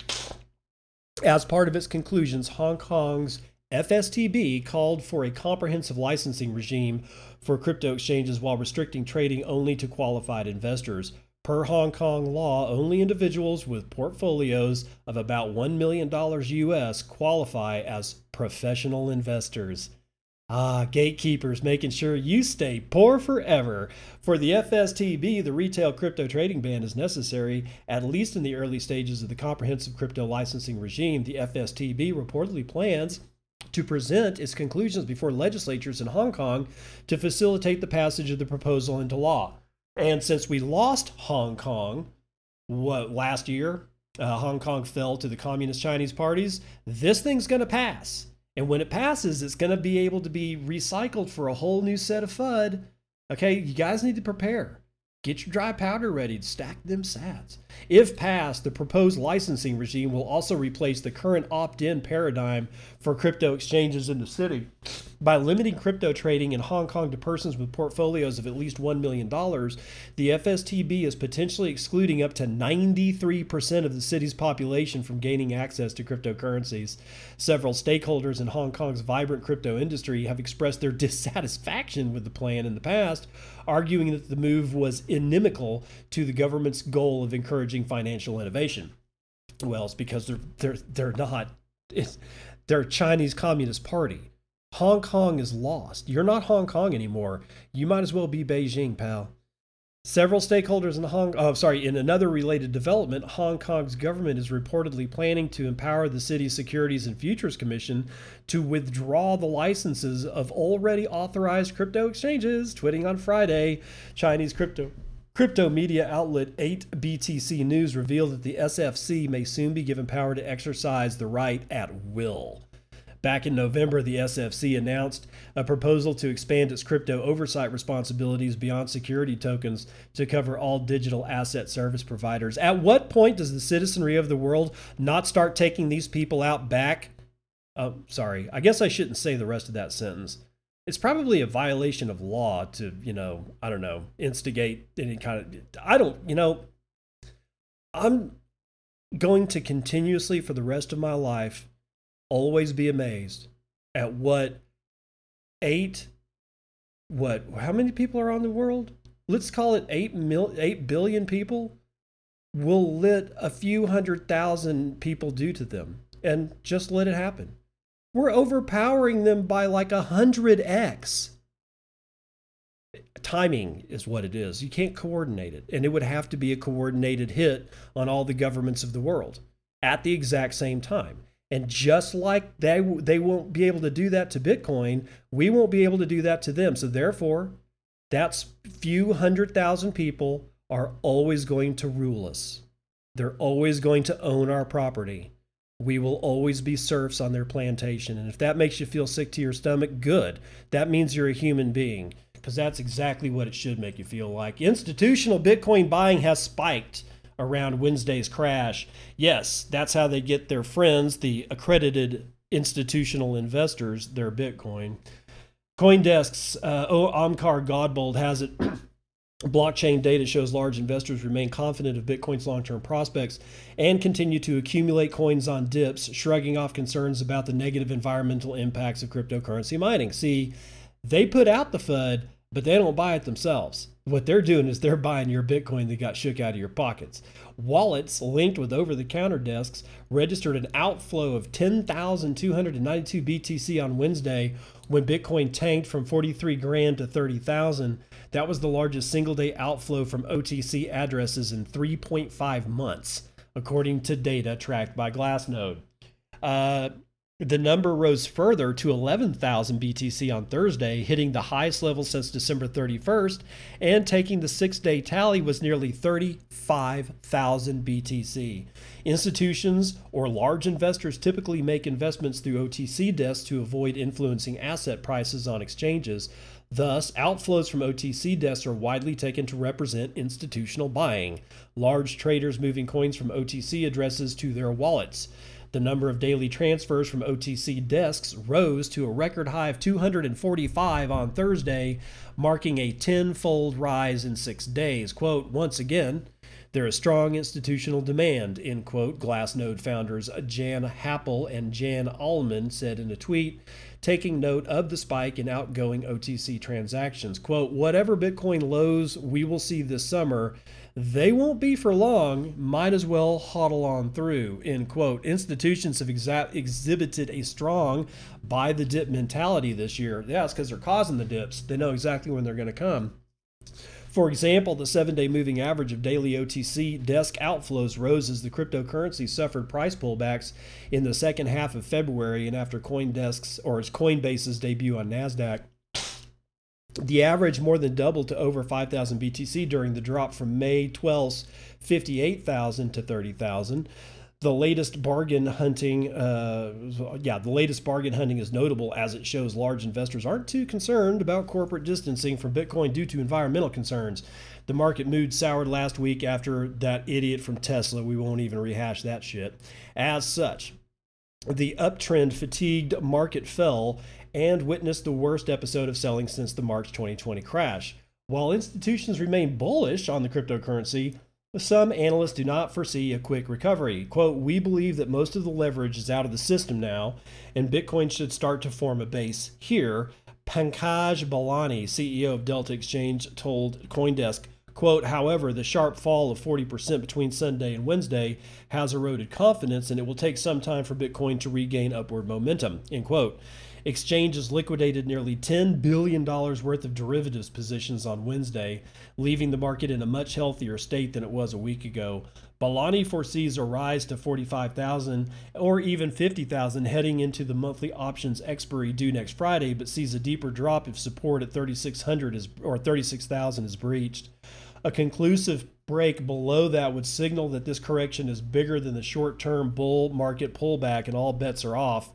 As part of its conclusions, Hong Kong's FSTB called for a comprehensive licensing regime for crypto exchanges while restricting trading only to qualified investors. Per Hong Kong law, only individuals with portfolios of about $1 million US qualify as professional investors. Ah, gatekeepers making sure you stay poor forever. For the FSTB, the retail crypto trading ban is necessary, at least in the early stages of the comprehensive crypto licensing regime. The FSTB reportedly plans to present its conclusions before legislatures in Hong Kong to facilitate the passage of the proposal into law. And since we lost Hong Kong, what last year, uh, Hong Kong fell to the Communist Chinese parties. This thing's going to pass. And when it passes, it's going to be able to be recycled for a whole new set of FUD. Okay, you guys need to prepare. Get your dry powder ready to stack them sats. If passed, the proposed licensing regime will also replace the current opt in paradigm for crypto exchanges in the city. By limiting crypto trading in Hong Kong to persons with portfolios of at least $1 million, the FSTB is potentially excluding up to 93% of the city's population from gaining access to cryptocurrencies. Several stakeholders in Hong Kong's vibrant crypto industry have expressed their [laughs] dissatisfaction with the plan in the past, arguing that the move was inimical to the government's goal of encouraging financial innovation. Well, it's because they're they're they're not. They're Chinese Communist Party. Hong Kong is lost. You're not Hong Kong anymore. You might as well be Beijing, pal. Several stakeholders in Hong oh, sorry, in another related development, Hong Kong's government is reportedly planning to empower the city's Securities and Futures Commission to withdraw the licenses of already authorized crypto exchanges. Tweeting on Friday, Chinese crypto Crypto media outlet 8BTC News revealed that the SFC may soon be given power to exercise the right at will. Back in November, the SFC announced a proposal to expand its crypto oversight responsibilities beyond security tokens to cover all digital asset service providers. At what point does the citizenry of the world not start taking these people out back? Oh, sorry. I guess I shouldn't say the rest of that sentence it's probably a violation of law to, you know, I don't know, instigate any kind of. I don't, you know, I'm going to continuously for the rest of my life always be amazed at what eight, what, how many people are on the world? Let's call it eight mil, eight billion people will let a few hundred thousand people do to them and just let it happen. We're overpowering them by like a hundred X. Timing is what it is. You can't coordinate it. And it would have to be a coordinated hit on all the governments of the world. at the exact same time. And just like they they won't be able to do that to Bitcoin, we won't be able to do that to them. So therefore, that's few hundred thousand people are always going to rule us. They're always going to own our property. We will always be serfs on their plantation. And if that makes you feel sick to your stomach, good. That means you're a human being because that's exactly what it should make you feel like. Institutional Bitcoin buying has spiked around Wednesday's crash. Yes, that's how they get their friends, the accredited institutional investors, their Bitcoin. Coindesk's uh, Omkar Godbole has it. [clears throat] Blockchain data shows large investors remain confident of Bitcoin's long term prospects and continue to accumulate coins on dips, shrugging off concerns about the negative environmental impacts of cryptocurrency mining. See, they put out the FUD, but they don't buy it themselves. What they're doing is they're buying your Bitcoin that got shook out of your pockets. Wallets linked with over the counter desks registered an outflow of 10,292 BTC on Wednesday when Bitcoin tanked from 43 grand to 30,000. That was the largest single day outflow from OTC addresses in 3.5 months, according to data tracked by Glassnode. Uh, the number rose further to 11,000 BTC on Thursday, hitting the highest level since December 31st, and taking the six day tally was nearly 35,000 BTC. Institutions or large investors typically make investments through OTC desks to avoid influencing asset prices on exchanges. Thus, outflows from OTC desks are widely taken to represent institutional buying, large traders moving coins from OTC addresses to their wallets. The number of daily transfers from OTC desks rose to a record high of 245 on Thursday, marking a tenfold rise in six days. Quote, once again, there is strong institutional demand, end quote, Glassnode founders Jan Happel and Yann Allemann said in a tweet, taking note of the spike in outgoing OTC transactions. Quote, whatever Bitcoin lows we will see this summer, they won't be for long. Might as well hodl on through. End quote. Institutions have exa- exhibited a strong buy the dip mentality this year. Yeah, it's because they're causing the dips. They know exactly when they're going to come. For example, the seven day moving average of daily OTC desk outflows rose as the cryptocurrency suffered price pullbacks in the second half of February and after Coindesk's or its Coinbase's debut on NASDAQ. The average more than doubled to over 5,000 BTC during the drop from May 12's 58,000 to 30,000. The latest bargain hunting, uh, yeah, the latest bargain hunting is notable as it shows large investors aren't too concerned about corporate distancing from Bitcoin due to environmental concerns. The market mood soured last week after that idiot from Tesla. We won't even rehash that shit. As such, the uptrend fatigued market fell and witnessed the worst episode of selling since the March 2020 crash. While institutions remain bullish on the cryptocurrency, some analysts do not foresee a quick recovery. Quote, we believe that most of the leverage is out of the system now, and Bitcoin should start to form a base here. Pankaj Balani, CEO of Delta Exchange, told Coindesk, quote, however, the sharp fall of 40% between Sunday and Wednesday has eroded confidence, and it will take some time for Bitcoin to regain upward momentum, end quote. Exchanges liquidated nearly $10 billion worth of derivatives positions on Wednesday, leaving the market in a much healthier state than it was a week ago. Balani foresees a rise to 45,000 or even 50,000 heading into the monthly options expiry due next Friday, but sees a deeper drop if support at 3,600 is or 36,000 is breached. A conclusive break below that would signal that this correction is bigger than the short-term bull market pullback and all bets are off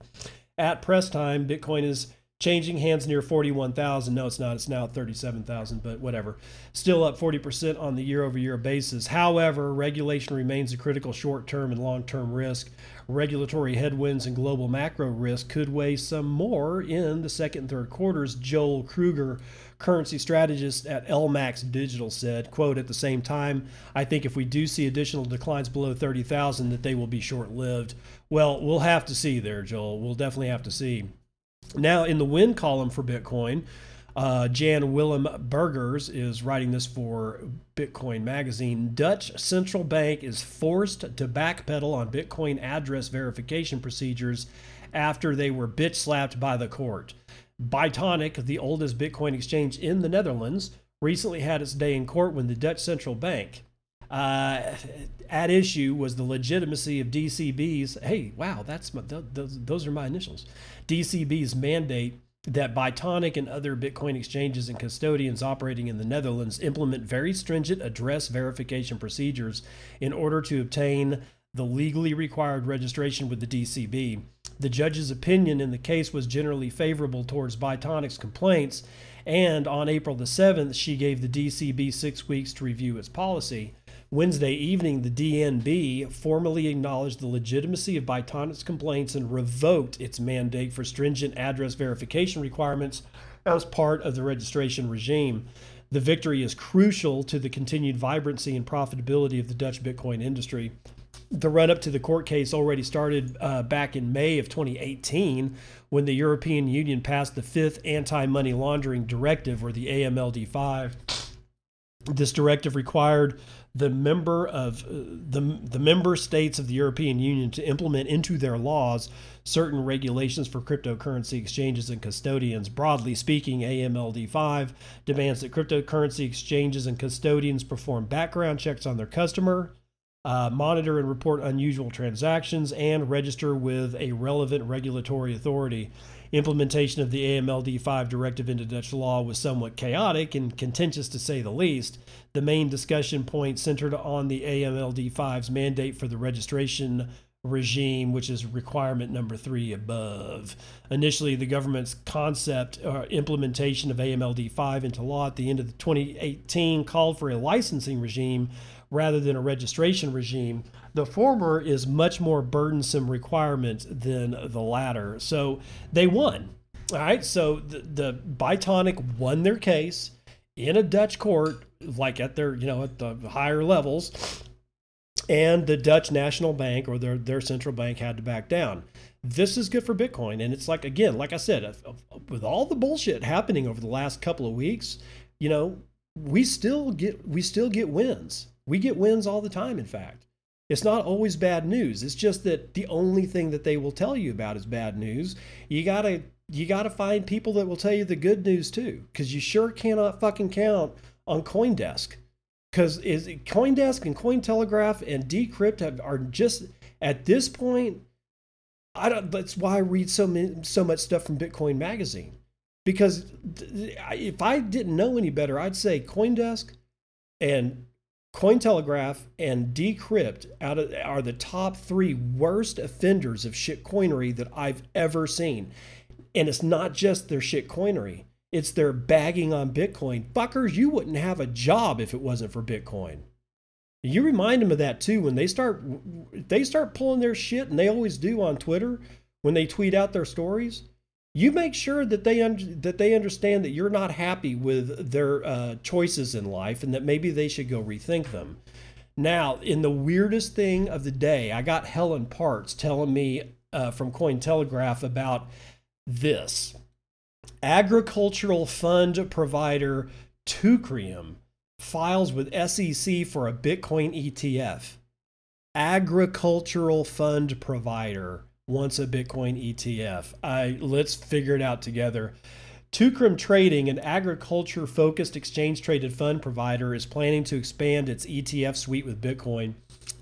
at press time, Bitcoin is changing hands near 41,000. No, it's not. It's now 37,000, but whatever. Still up 40% on the year over year basis. However, regulation remains a critical short term and long term risk. Regulatory headwinds and global macro risk could weigh some more in the second and third quarters. Joel Kruger, currency strategist at LMAX Digital, said, quote, at the same time, I think if we do see additional declines below 30,000, that they will be short lived. Well, we'll have to see there, Joel. We'll definitely have to see. Now, in the win column for Bitcoin, uh, Jan Willem Burgers is writing this for Bitcoin Magazine. Dutch central bank is forced to backpedal on Bitcoin address verification procedures after they were bitch slapped by the court. Bitonic, the oldest Bitcoin exchange in the Netherlands, recently had its day in court when the Dutch central bank Uh, at issue was the legitimacy of DCB's. Hey, wow, that's my, those, those are my initials. DCB's mandate that Bitonic and other Bitcoin exchanges and custodians operating in the Netherlands implement very stringent address verification procedures in order to obtain the legally required registration with the DCB. The judge's opinion in the case was generally favorable towards Bitonic's complaints, and on April the 7th, she gave the DCB six weeks to review its policy. Wednesday evening, the DNB formally acknowledged the legitimacy of Bitonic's complaints and revoked its mandate for stringent address verification requirements as part of the registration regime. The victory is crucial to the continued vibrancy and profitability of the Dutch Bitcoin industry. The run up to the court case already started uh, back in May of 2018 when the European Union passed the fifth anti money laundering directive, or the AMLD 5. This directive required the member of uh, the, the member states of the European Union to implement into their laws certain regulations for cryptocurrency exchanges and custodians. Broadly speaking, AMLD 5 demands that cryptocurrency exchanges and custodians perform background checks on their customer, uh, monitor and report unusual transactions, and register with a relevant regulatory authority. Implementation of the AMLD 5 directive into Dutch law was somewhat chaotic and contentious to say the least. The main discussion point centered on the AMLD 5's mandate for the registration regime, which is requirement number three above. Initially, the government's concept or uh, implementation of AMLD 5 into law at the end of 2018 called for a licensing regime rather than a registration regime. The former is much more burdensome requirement than the latter. So they won. All right. So the, the Bitonic won their case in a Dutch court, like at their, you know, at the higher levels. And the Dutch National Bank or their, their central bank had to back down. This is good for Bitcoin. And it's like, again, like I said, with all the bullshit happening over the last couple of weeks, you know, we still get we still get wins we get wins all the time, in fact. It's not always bad news. It's just that the only thing that they will tell you about is bad news. You gotta you gotta find people that will tell you the good news too, because you sure cannot fucking count on CoinDesk. Because is CoinDesk and CoinTelegraph and Decrypt have, are just at this point. I don't. That's why I read so many, so much stuff from Bitcoin Magazine. Because if I didn't know any better, I'd say CoinDesk and Cointelegraph and Decrypt out of, are the top three worst offenders of shitcoinery that I've ever seen. And it's not just their shitcoinery, it's their bagging on Bitcoin. Fuckers, you wouldn't have a job if it wasn't for Bitcoin. You remind them of that too when they start they start pulling their shit and they always do on Twitter when they tweet out their stories you make sure that they un- that they understand that you're not happy with their uh, choices in life and that maybe they should go rethink them. Now, in the weirdest thing of the day, I got Helen Parts telling me uh, from Cointelegraph about this. Agricultural fund provider Teucrium files with SEC for a Bitcoin ETF. Agricultural fund provider wants a Bitcoin ETF. I let's figure it out together. Teucrium Trading, an agriculture focused exchange traded fund provider, is planning to expand its ETF suite with Bitcoin.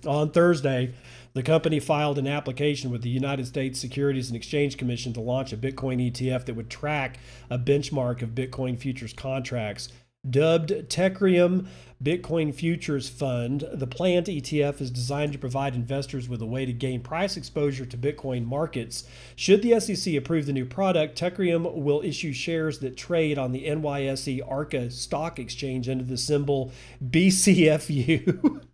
On Thursday, the company filed an application with the United States Securities and Exchange Commission to launch a Bitcoin ETF that would track a benchmark of Bitcoin futures contracts. Dubbed Teucrium Bitcoin Futures Fund, the planned ETF is designed to provide investors with a way to gain price exposure to Bitcoin markets. Should the SEC approve the new product, Teucrium will issue shares that trade on the NYSE ARCA stock exchange under the symbol BCFU. [laughs]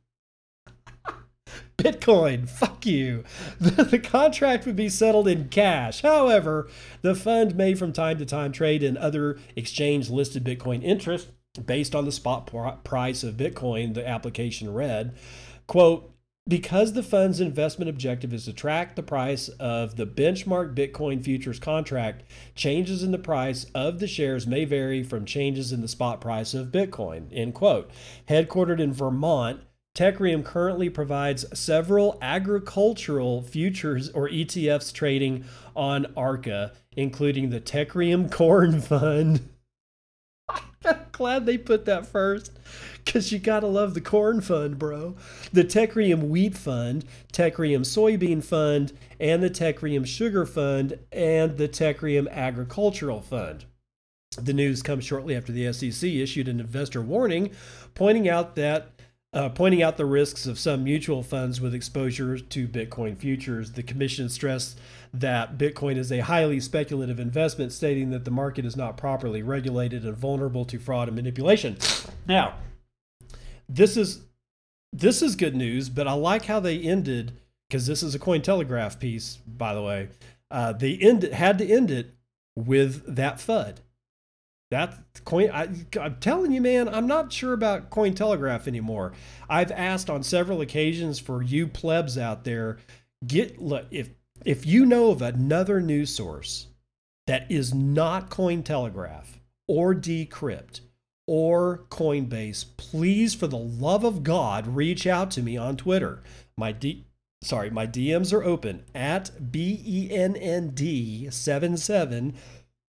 Bitcoin, fuck you. The, the, contract would be settled in cash. However, the fund may from time to time trade in other exchange listed Bitcoin interests based on the spot price of Bitcoin, the application read, quote, because the fund's investment objective is to track the price of the benchmark Bitcoin futures contract, changes in the price of the shares may vary from changes in the spot price of Bitcoin. End quote. Headquartered in Vermont, Teucrium currently provides several agricultural futures or ETFs trading on ARCA, including the Teucrium [laughs] Corn Fund. [laughs] glad they put that first because you got to love the corn fund, bro. The Teucrium wheat fund, Teucrium soybean fund, and the Teucrium sugar fund, and the Teucrium agricultural fund. The news comes shortly after the SEC issued an investor warning pointing out that uh, pointing out the risks of some mutual funds with exposure to Bitcoin futures. The commission stressed that Bitcoin is a highly speculative investment, stating that the market is not properly regulated and vulnerable to fraud and manipulation. Now, this is this is good news, but I like how they ended because this is a Cointelegraph piece, by the way. Uh, they end had to end it with that FUD. That coin, I, am telling you, man, I'm not sure about Cointelegraph anymore. I've asked on several occasions for you plebs out there, get look if if you know of another news source that is not Cointelegraph or Decrypt or Coinbase, please, for the love of God, reach out to me on Twitter. My D, sorry, my DMs are open at B E N N D 77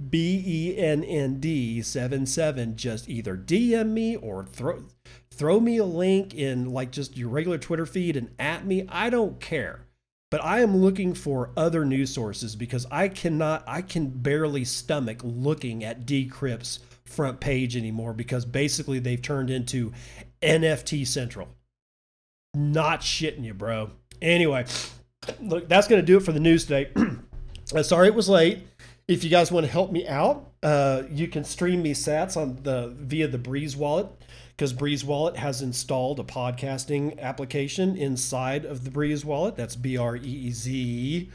B E N N D 77. Just either DM me or throw throw me a link in like just your regular Twitter feed and at me. I don't care. But I am looking for other news sources because I cannot, I can barely stomach looking at Decrypt's front page anymore because basically they've turned into NFT Central. Not shitting you, bro. Anyway, look, that's going to do it for the news today. [clears throat] Sorry it was late. If you guys want to help me out, uh, you can stream me sats on the via the Breeze wallet because Breeze Wallet has installed a podcasting application inside of the Breeze Wallet. That's B R E E Z.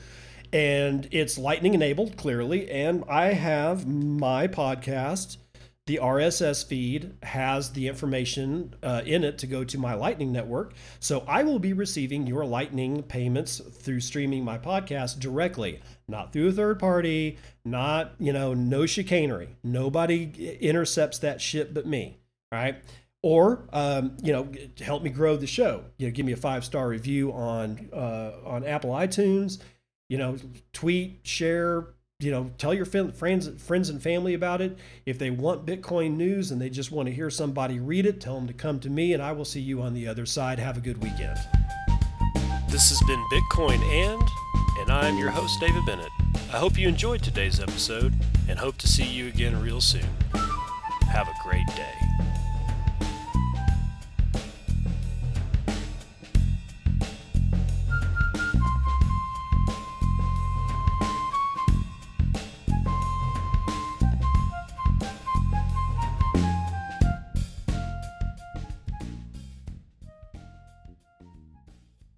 And it's lightning enabled, clearly. And I have my podcast the RSS feed has the information uh, in it to go to my Lightning network. So I will be receiving your Lightning payments through streaming my podcast directly, not through a third party, not, you know, no chicanery. Nobody intercepts that shit but me. Right. Or, um, you know, help me grow the show. You know, give me a five star review on uh, on Apple iTunes. You know, tweet, share, you know, tell your friends, friends and family about it. If they want Bitcoin news and they just want to hear somebody read it, tell them to come to me, and I will see you on the other side. Have a good weekend. This has been Bitcoin and, and I'm your host David Bennett. I hope you enjoyed today's episode and hope to see you again real soon. Have a great day.